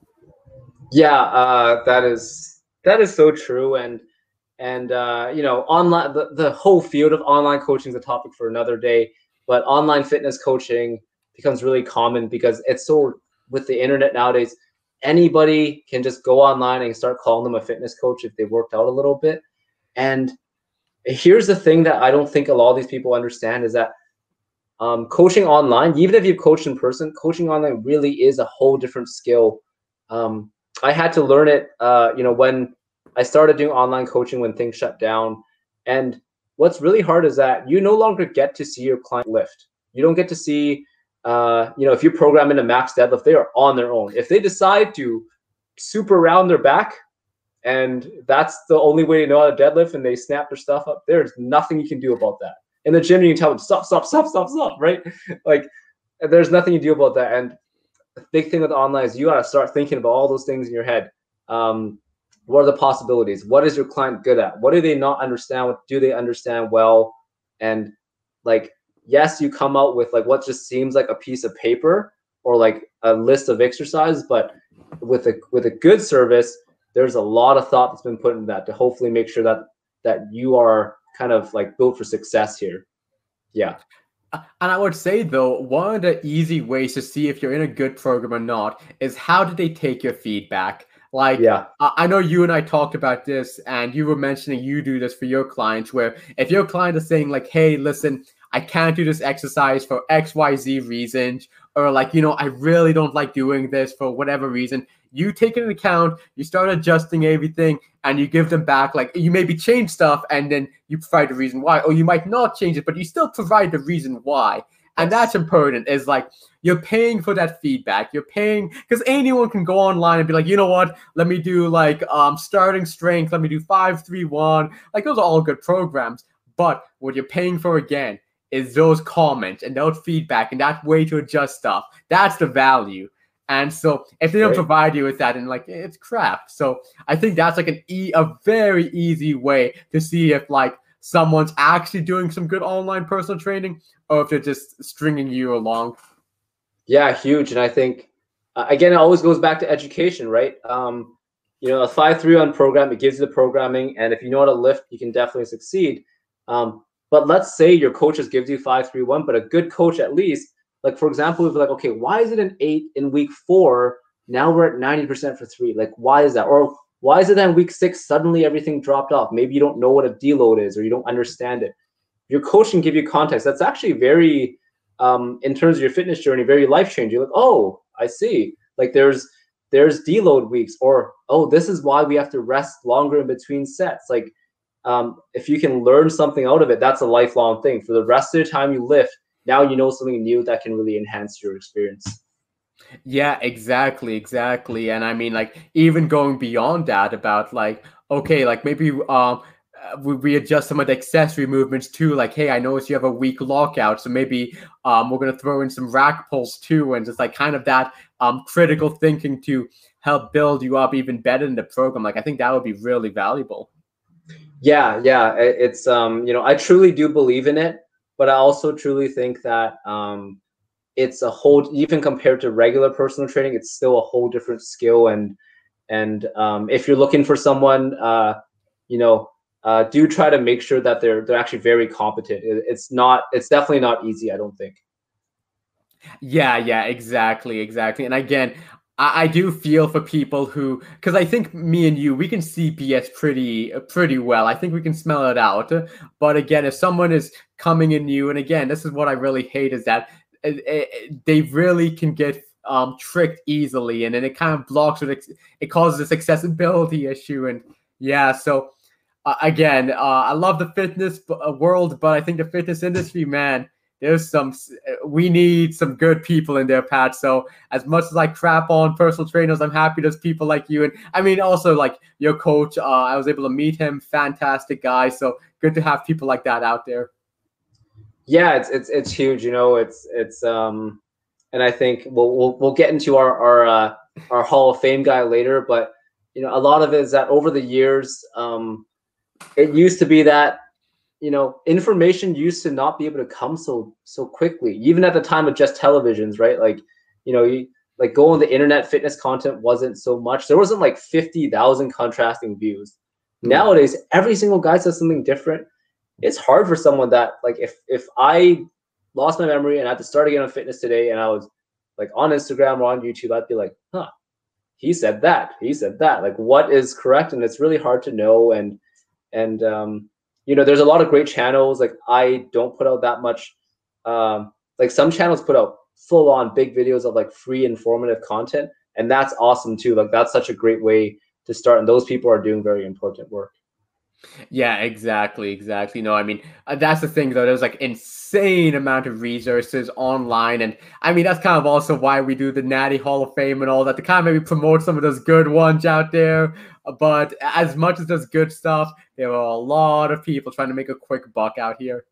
Yeah, uh, that is that is so true, and and uh, you know, online the, the whole field of online coaching is a topic for another day. But online fitness coaching becomes really common because it's so with the internet nowadays. Anybody can just go online and start calling them a fitness coach if they worked out a little bit. And here's the thing that I don't think a lot of these people understand is that um, coaching online, even if you coach in person, coaching online really is a whole different skill. Um, I had to learn it, uh, you know, when I started doing online coaching when things shut down. And what's really hard is that you no longer get to see your client lift. You don't get to see, uh, you know, if you program in a max deadlift, they are on their own. If they decide to super round their back, and that's the only way to know how to deadlift, and they snap their stuff up, there's nothing you can do about that in the gym you can tell them stop stop stop stop stop right like there's nothing you do about that and the big thing with online is you got to start thinking about all those things in your head um, what are the possibilities what is your client good at what do they not understand what do they understand well and like yes you come out with like what just seems like a piece of paper or like a list of exercises but with a with a good service there's a lot of thought that's been put into that to hopefully make sure that that you are kind of like built for success here. Yeah. And I would say though, one of the easy ways to see if you're in a good program or not is how did they take your feedback? Like, yeah, I know you and I talked about this, and you were mentioning you do this for your clients. Where if your client is saying like, "Hey, listen, I can't do this exercise for X, Y, Z reasons," or like, you know, I really don't like doing this for whatever reason, you take it into account, you start adjusting everything, and you give them back. Like you maybe change stuff, and then you provide the reason why, or you might not change it, but you still provide the reason why. And that's important. Is like you're paying for that feedback. You're paying because anyone can go online and be like, you know what? Let me do like um starting strength. Let me do five, three, one. Like those are all good programs. But what you're paying for again is those comments and those feedback and that way to adjust stuff. That's the value. And so if they don't provide you with that and like it's crap. So I think that's like an e a very easy way to see if like someone's actually doing some good online personal training or if they're just stringing you along. Yeah, huge. And I think uh, again it always goes back to education, right? Um, you know, a five three one program it gives you the programming, and if you know how to lift, you can definitely succeed. Um, but let's say your coaches gives you five three one, but a good coach at least like for example, we'd be like, okay, why is it an eight in week four? Now we're at 90% for three. Like, why is that? Or why is it that in week six suddenly everything dropped off? Maybe you don't know what a deload is or you don't understand it. Your coach can give you context. That's actually very um, in terms of your fitness journey, very life changing. Like, oh, I see. Like there's there's deload weeks, or oh, this is why we have to rest longer in between sets. Like um, if you can learn something out of it, that's a lifelong thing. For the rest of the time you lift, now you know something new that can really enhance your experience. Yeah, exactly, exactly. And I mean, like even going beyond that, about like okay, like maybe um we, we adjust some of the accessory movements too. Like, hey, I noticed you have a weak lockout, so maybe um we're gonna throw in some rack pulls too, and just like kind of that um critical thinking to help build you up even better in the program. Like, I think that would be really valuable. Yeah, yeah, it's um you know I truly do believe in it but I also truly think that um, it's a whole even compared to regular personal training, it's still a whole different skill. And and um, if you're looking for someone, uh, you know, uh, do try to make sure that they're they're actually very competent. It, it's not it's definitely not easy. I don't think. Yeah, yeah, exactly, exactly. And again, I, I do feel for people who, because I think me and you, we can see BS pretty pretty well. I think we can smell it out. But again, if someone is coming in new, and again, this is what I really hate is that they really can get um, tricked easily, and then it kind of blocks it. It causes this accessibility issue, and yeah, so. Uh, again, uh, I love the fitness uh, world, but I think the fitness industry, man, there's some we need some good people in there pat so as much as i crap on personal trainers i'm happy there's people like you and i mean also like your coach uh, i was able to meet him fantastic guy so good to have people like that out there yeah it's it's, it's huge you know it's it's um and i think we'll we'll, we'll get into our our uh, our hall of fame guy later but you know a lot of it is that over the years um it used to be that you know information used to not be able to come so so quickly even at the time of just televisions right? Like you know you, like go on the internet fitness content wasn't so much. There wasn't like 50,000 contrasting views. Hmm. nowadays every single guy says something different it's hard for someone that like if if i lost my memory and i had to start again on fitness today and i was like on instagram or on youtube i'd be like huh he said that he said that. Like what is correct? And it's really hard to know and and um you know there's a lot of great channels. Like i don't put out that much um like some channels put out full on big videos of like free informative content and that's awesome too. Like that's such a great way to start and those people are doing very important work Yeah, exactly, exactly. No, I mean uh, that's the thing though. There's like insane amount of resources online, and I mean that's kind of also why we do the Natty Hall of Fame and all that to kind of maybe promote some of those good ones out there. Uh, But as much as there's good stuff, there are a lot of people trying to make a quick buck out here.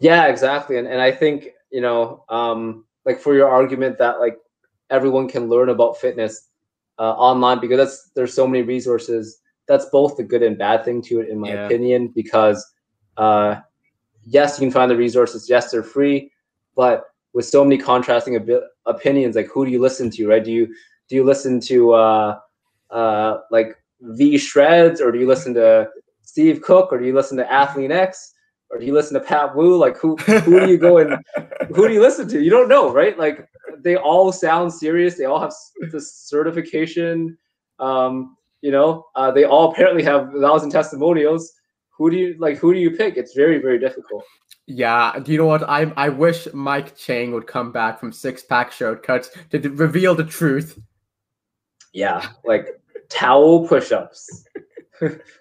yeah exactly and, and i think you know um like for your argument that like everyone can learn about fitness uh, online because that's there's so many resources that's both the good and bad thing to it in my Yeah. opinion because uh yes you can find the resources. Yes they're free but with so many contrasting abi- opinions like who do you listen to right? Do you do you listen to uh uh like v shreds or do you listen to steve cook or do you listen to Athlean-X or do you listen to pat wu? Like who who do you go and who do you listen to? You don't know right? Like they all sound serious. They all have the certification. Um you know uh, they all apparently have a thousand testimonials who do you like who do you pick it's very very difficult Yeah, do you know what? I I wish Mike Chang would come back from Six Pack Shortcuts to d- reveal the truth. yeah like towel push-ups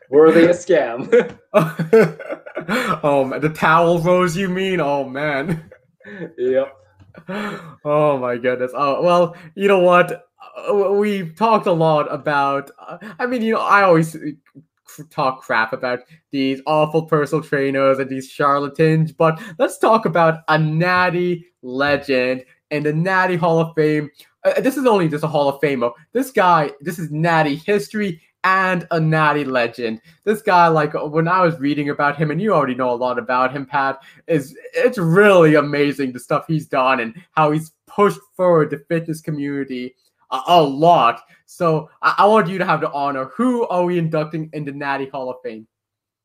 were they a scam oh, man, the towel rows, you mean? Oh man. yep oh my goodness. Oh well, you know what? Uh, We've talked a lot about. Uh, I mean, you know, I always uh, talk crap about these awful personal trainers and these charlatans, but let's talk about a natty legend and the Natty Hall of Fame. Uh, this is only just a Hall of Famer. This guy, this is Natty history and a Natty legend. This guy, like when I was reading about him, and you already know a lot about him, Pat, is it's really amazing the stuff he's done and how he's pushed forward the fitness community a, a lot. So I, I want you to have the honor. Who are we inducting in the Natty Hall of Fame?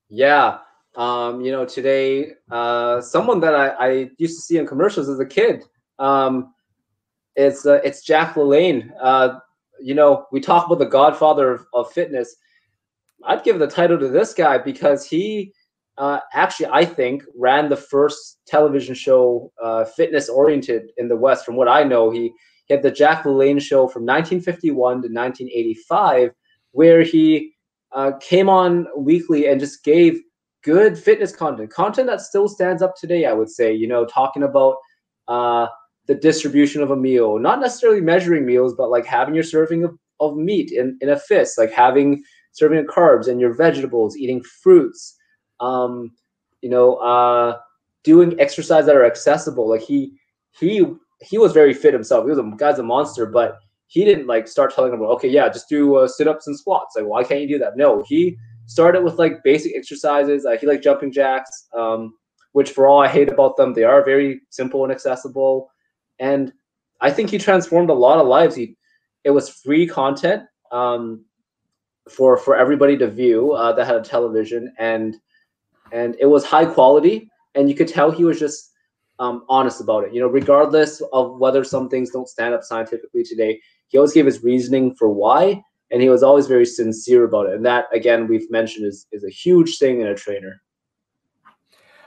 Yeah. Um, you know, today, uh, someone that I, I used to see in commercials as a kid, um, it's uh, it's Jack LaLanne. Uh, you know, we talk about the godfather of, of fitness. I'd give the title to this guy because he uh, actually, I think, ran the first television show uh, fitness oriented in the West. From what I know, he, he had the Jack LaLanne show from 1951 to 1985, where he uh, came on weekly and just gave good fitness content, content that still stands up today. I would say, you know, talking about uh, the distribution of a meal, not necessarily measuring meals, but like having your serving of, of meat in, in a fist, like having serving of carbs and your vegetables, eating fruits, um, you know, uh, doing exercise that are accessible. Like he he he was very fit himself. He was a guy's a monster, but he didn't like start telling him, okay, yeah, just do uh, sit ups and squats. Like, why can't you do that? No, he started with like basic exercises. Uh, he liked jumping jacks, um, which for all I hate about them, they are very simple and accessible. And I think he transformed a lot of lives. He it was free content um, for for everybody to view uh, that had a television, and and it was high quality. And you could tell he was just um, honest about it. You know, regardless of whether some things don't stand up scientifically today, he always gave his reasoning for why, and he was always very sincere about it. And that, again, we've mentioned is is a huge thing in a trainer.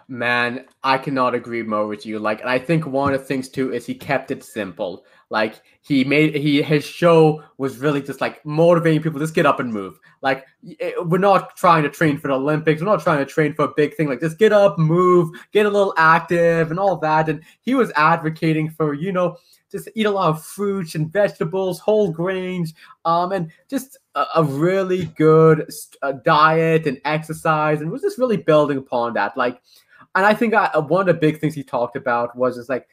Man, I cannot agree more with you. Like, and I think one of the things too is he kept it simple. Like he made he his show was really just like motivating people just get up and move. Like eh, we're not trying to train for the Olympics. We're not trying to train for a big thing. Like just get up, move, get a little active, and all that. And he was advocating for you know just eat a lot of fruits and vegetables, whole grains, um, and just a, a really good uh, diet and exercise, and was just really building upon that. Like, and I think I, one of the big things he talked about was just like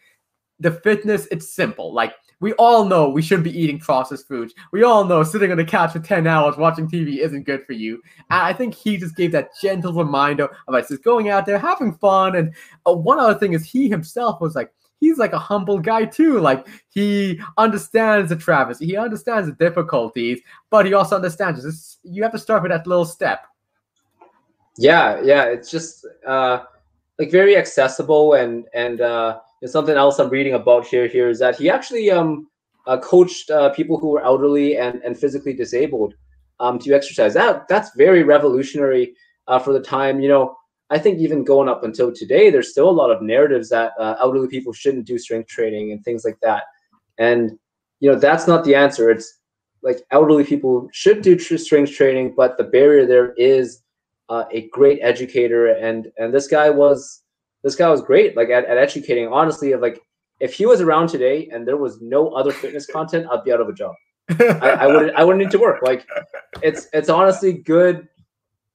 the fitness. It's simple. Like we all know we shouldn't be eating processed foods. We all know sitting on the couch for 10 hours watching TV isn't good for you. And I think he just gave that gentle reminder about just going out there, having fun. And uh, one other thing is he himself was like, he's like a humble guy too. Like he understands the travesty, he understands the difficulties, but he also understands this. You have to start with that little step. Yeah, yeah, it's just uh, like very accessible and and uh, something else I'm reading about here here is that he actually um uh, coached uh, people who were elderly and and physically disabled um to exercise. That that's very revolutionary uh, for the time. You know, I think even going up until today, there's still a lot of narratives that uh, elderly people shouldn't do strength training and things like that. And you know, that's not the answer. It's like elderly people should do strength training, but the barrier there is uh, a great educator, and and this guy was this guy was great, like at, at educating. Honestly, like if he was around today and there was no other fitness content, I'd be out of a job. I, I wouldn't I wouldn't need to work. Like it's it's honestly good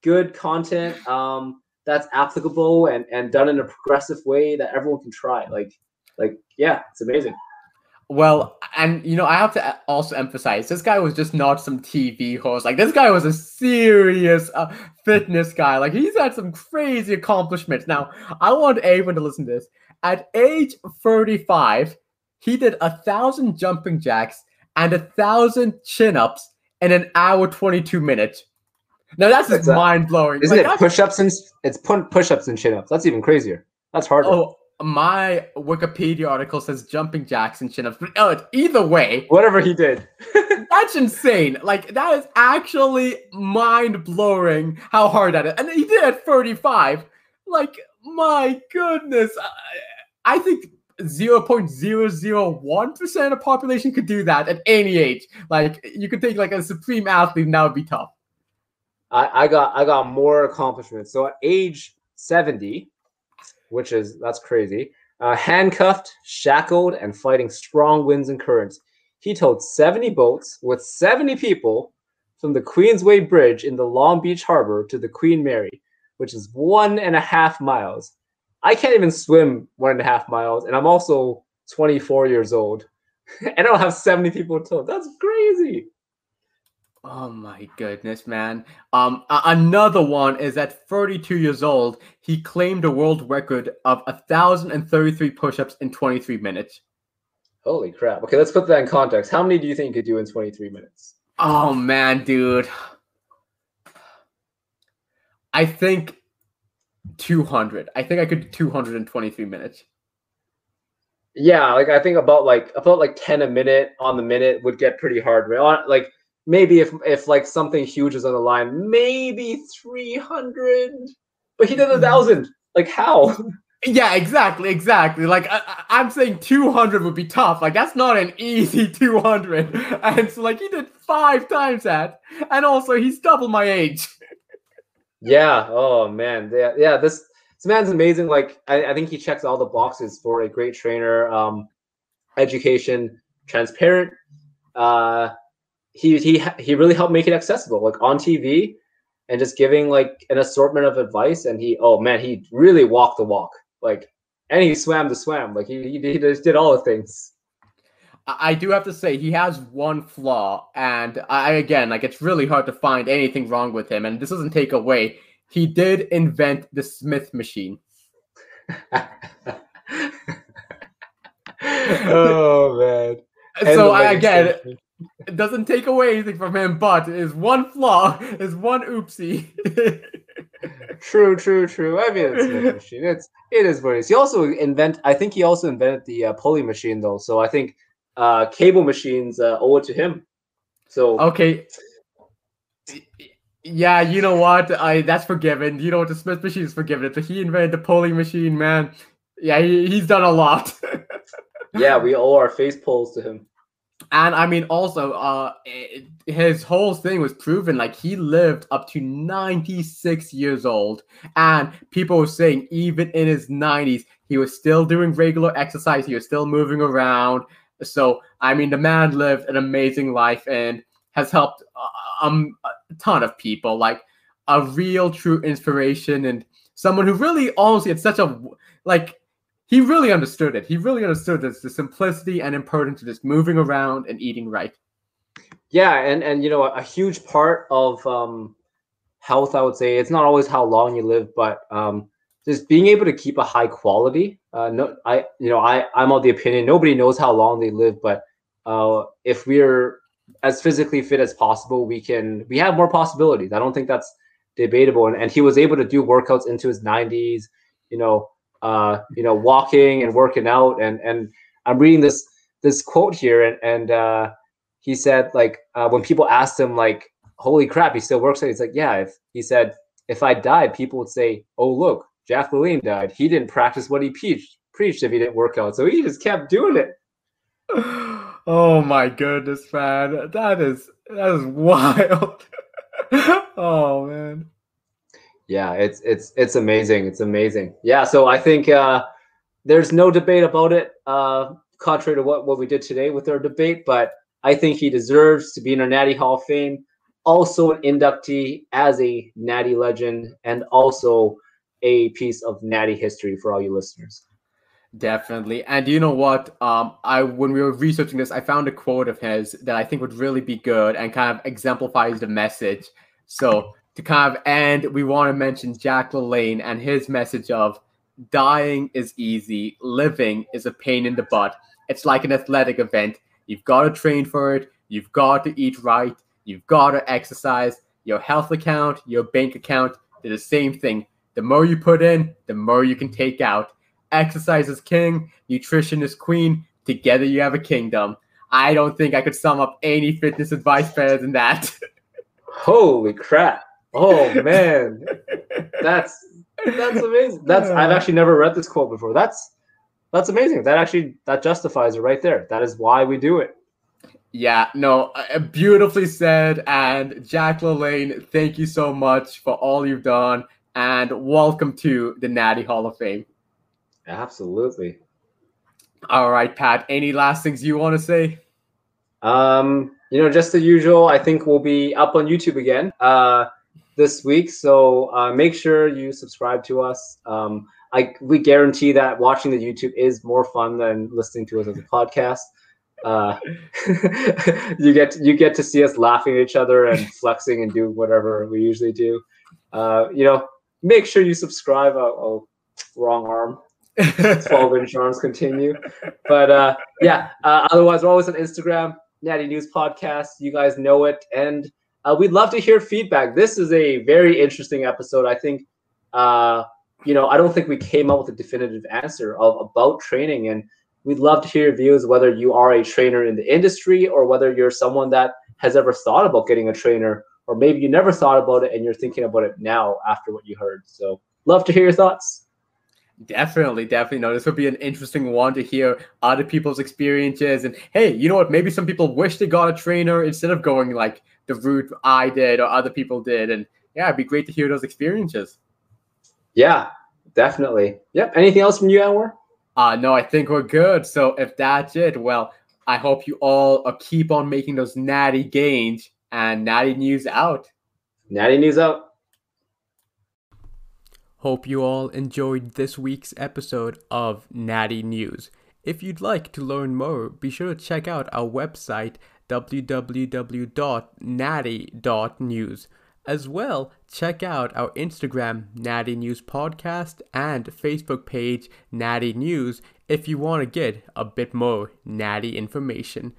good content um, that's applicable and and done in a progressive way that everyone can try. Like like yeah, it's amazing. Well, and you know, I have to also emphasize this guy was just not some TV host. Like this guy was a serious uh, fitness guy. Like he's had some crazy accomplishments. Now, I want everyone to listen to this. At age 35, he did a thousand jumping jacks and a thousand chin-ups in an hour 22 minutes. Now that's just mind blowing. Isn't like, it push-ups and it's push-ups and chin-ups? That's even crazier. That's harder. Oh, my Wikipedia article says jumping jacks and chin-ups, but oh, either way, whatever he did, that's insane. Like that is actually mind-blowing how hard that is, and he did at 35. Like my goodness, I, I think 0.001% of the population could do that at any age. Like you could take like a supreme athlete and that would be tough. I, I got I got more accomplishments. So at age 70, which is that's crazy. Uh, handcuffed, shackled, and fighting strong winds and currents, he towed 70 boats with 70 people from the Queensway Bridge in the Long Beach Harbor to the Queen Mary, which is one and a half miles. I can't even swim one and a half miles, and I'm also 24 years old, and I don't have 70 people towed. That's crazy. Oh my goodness, man. Um, another one is at 32 years old, he claimed a world record of 1,033 push-ups in 23 minutes. Holy crap. Okay, let's put that in context. How many do you think you could do in 23 minutes? Oh man, dude. I think 200. I think I could do 223 minutes. Yeah, like I think about like about like 10 a minute on the minute would get pretty hard. Like maybe if if like something huge is on the line, maybe 300. But he did a mm-hmm. thousand. Like how? Yeah, exactly, exactly. Like I, am saying, 200 would be tough. Like that's not an easy 200. And so, like he did five times that, and also he's double my age. yeah. Oh man. Yeah. Yeah. This this man's amazing. Like I, I think he checks all the boxes for a great trainer. Um, education, transparent. Uh, he he he really helped make it accessible, like on TV, and just giving like an assortment of advice. And he, oh man, he really walked the walk. Like, and he swam the swam. Like he he, he just did all the things. I do have to say he has one flaw, and I again like it's really hard to find anything wrong with him. And this doesn't take away. He did invent the Smith machine. oh man! so I, again, it doesn't take away anything from him, but is one flaw, is one oopsie. true, true, true. I mean, it's a machine. It's it is what it is. He also invent. I think he also invented the uh, pulley machine, though. So I think uh, cable machines uh, owe it to him. So okay. Yeah, you know what? I that's forgiven. You know what? The Smith machine is forgiven. So he invented the pulley machine, man. Yeah, he, he's done a lot. yeah, we owe our face pulls to him. And I mean, also, uh, it, his whole thing was proven. Like he lived up to 96 years old, and people were saying even in his 90s, he was still doing regular exercise. He was still moving around. So I mean, the man lived an amazing life and has helped uh, um, a ton of people. Like a real, true inspiration and someone who really honestly had such a like he really understood it. He really understood this, the simplicity and importance of just moving around and eating right. Yeah, and and you know a, huge part of um, health, I would say, it's not always how long you live, but um, just being able to keep a high quality. Uh, no, I you know I I'm of the opinion nobody knows how long they live, but uh, if we're as physically fit as possible, we can we have more possibilities. I don't think that's debatable. And, and he was able to do workouts into his 90s, you know, uh, you know, walking and working out. And and I'm reading this this quote here, and and uh, he said like uh, when people asked him like, "Holy crap, he still works out," he's like, "Yeah." If he said if I died, people would say, "Oh look, Jack LaLanne died. He didn't practice what he preached preached if he didn't work out, so he just kept doing it." Oh my goodness, man. That is that is wild. oh man. Yeah, it's it's it's amazing. It's amazing. Yeah, so I think uh there's no debate about it, uh, contrary to what, what we did today with our debate, but I think he deserves to be in our Natty Hall of Fame. Also an inductee as a Natty legend and also a piece of Natty history for all you listeners. Definitely. And you know what? Um, I when we were researching this, I found a quote of his that I think would really be good and kind of exemplifies the message. So to kind of end, we want to mention Jack LaLanne and his message of dying is easy, living is a pain in the butt. It's like an athletic event. You've got to train for it, you've got to eat right, you've got to exercise. Your health account, your bank account, they're the same thing. The more you put in, the more you can take out exercise is king, nutrition is queen. Together you have a kingdom. I don't think I could sum up any fitness advice better than that. Holy crap. Oh man. that's that's amazing. That's I've actually never read this quote before. That's that's amazing. That actually that justifies it right there. That is why we do it. Yeah, no, uh, beautifully said. And Jack LaLanne, thank you so much for all you've done, and welcome to the Natty Hall of Fame. Absolutely. All right, Pat. Any last things you want to say? Um, you know, just the usual. I think we'll be up on YouTube again uh, this week, so uh, make sure you subscribe to us. Um, I we guarantee that watching the YouTube is more fun than listening to us as a podcast. Uh, you get to, you get to see us laughing at each other and flexing and do whatever we usually do. Uh, you know, make sure you subscribe. Oh, oh wrong arm. 12 inch arms continue. But uh, yeah, uh, otherwise, we're always on Instagram, Natty News Podcast. You guys know it. And uh, we'd love to hear feedback. This is a very interesting episode. I think, uh, you know, I don't think we came up with a definitive answer of about training. And we'd love to hear your views, whether you are a trainer in the industry or whether you're someone that has ever thought about getting a trainer, or maybe you never thought about it and you're thinking about it now after what you heard. So, love to hear your thoughts. Definitely, definitely. No, this would be an interesting one to hear other people's experiences. And hey, you know what? Maybe some people wish they got a trainer instead of going like the route I did or other people did. And yeah, it'd be great to hear those experiences. Yeah, definitely. Yep. Anything else from you, Anwar? Uh, no, I think we're good. So if that's it, well, I hope you all uh, keep on making those natty gains and natty news out. Natty news out. Hope you all enjoyed this week's episode of Natty News. If you'd like to learn more, be sure to check out our website www.natty.news. As well, check out our Instagram Natty News Podcast and Facebook page Natty News if you want to get a bit more natty information.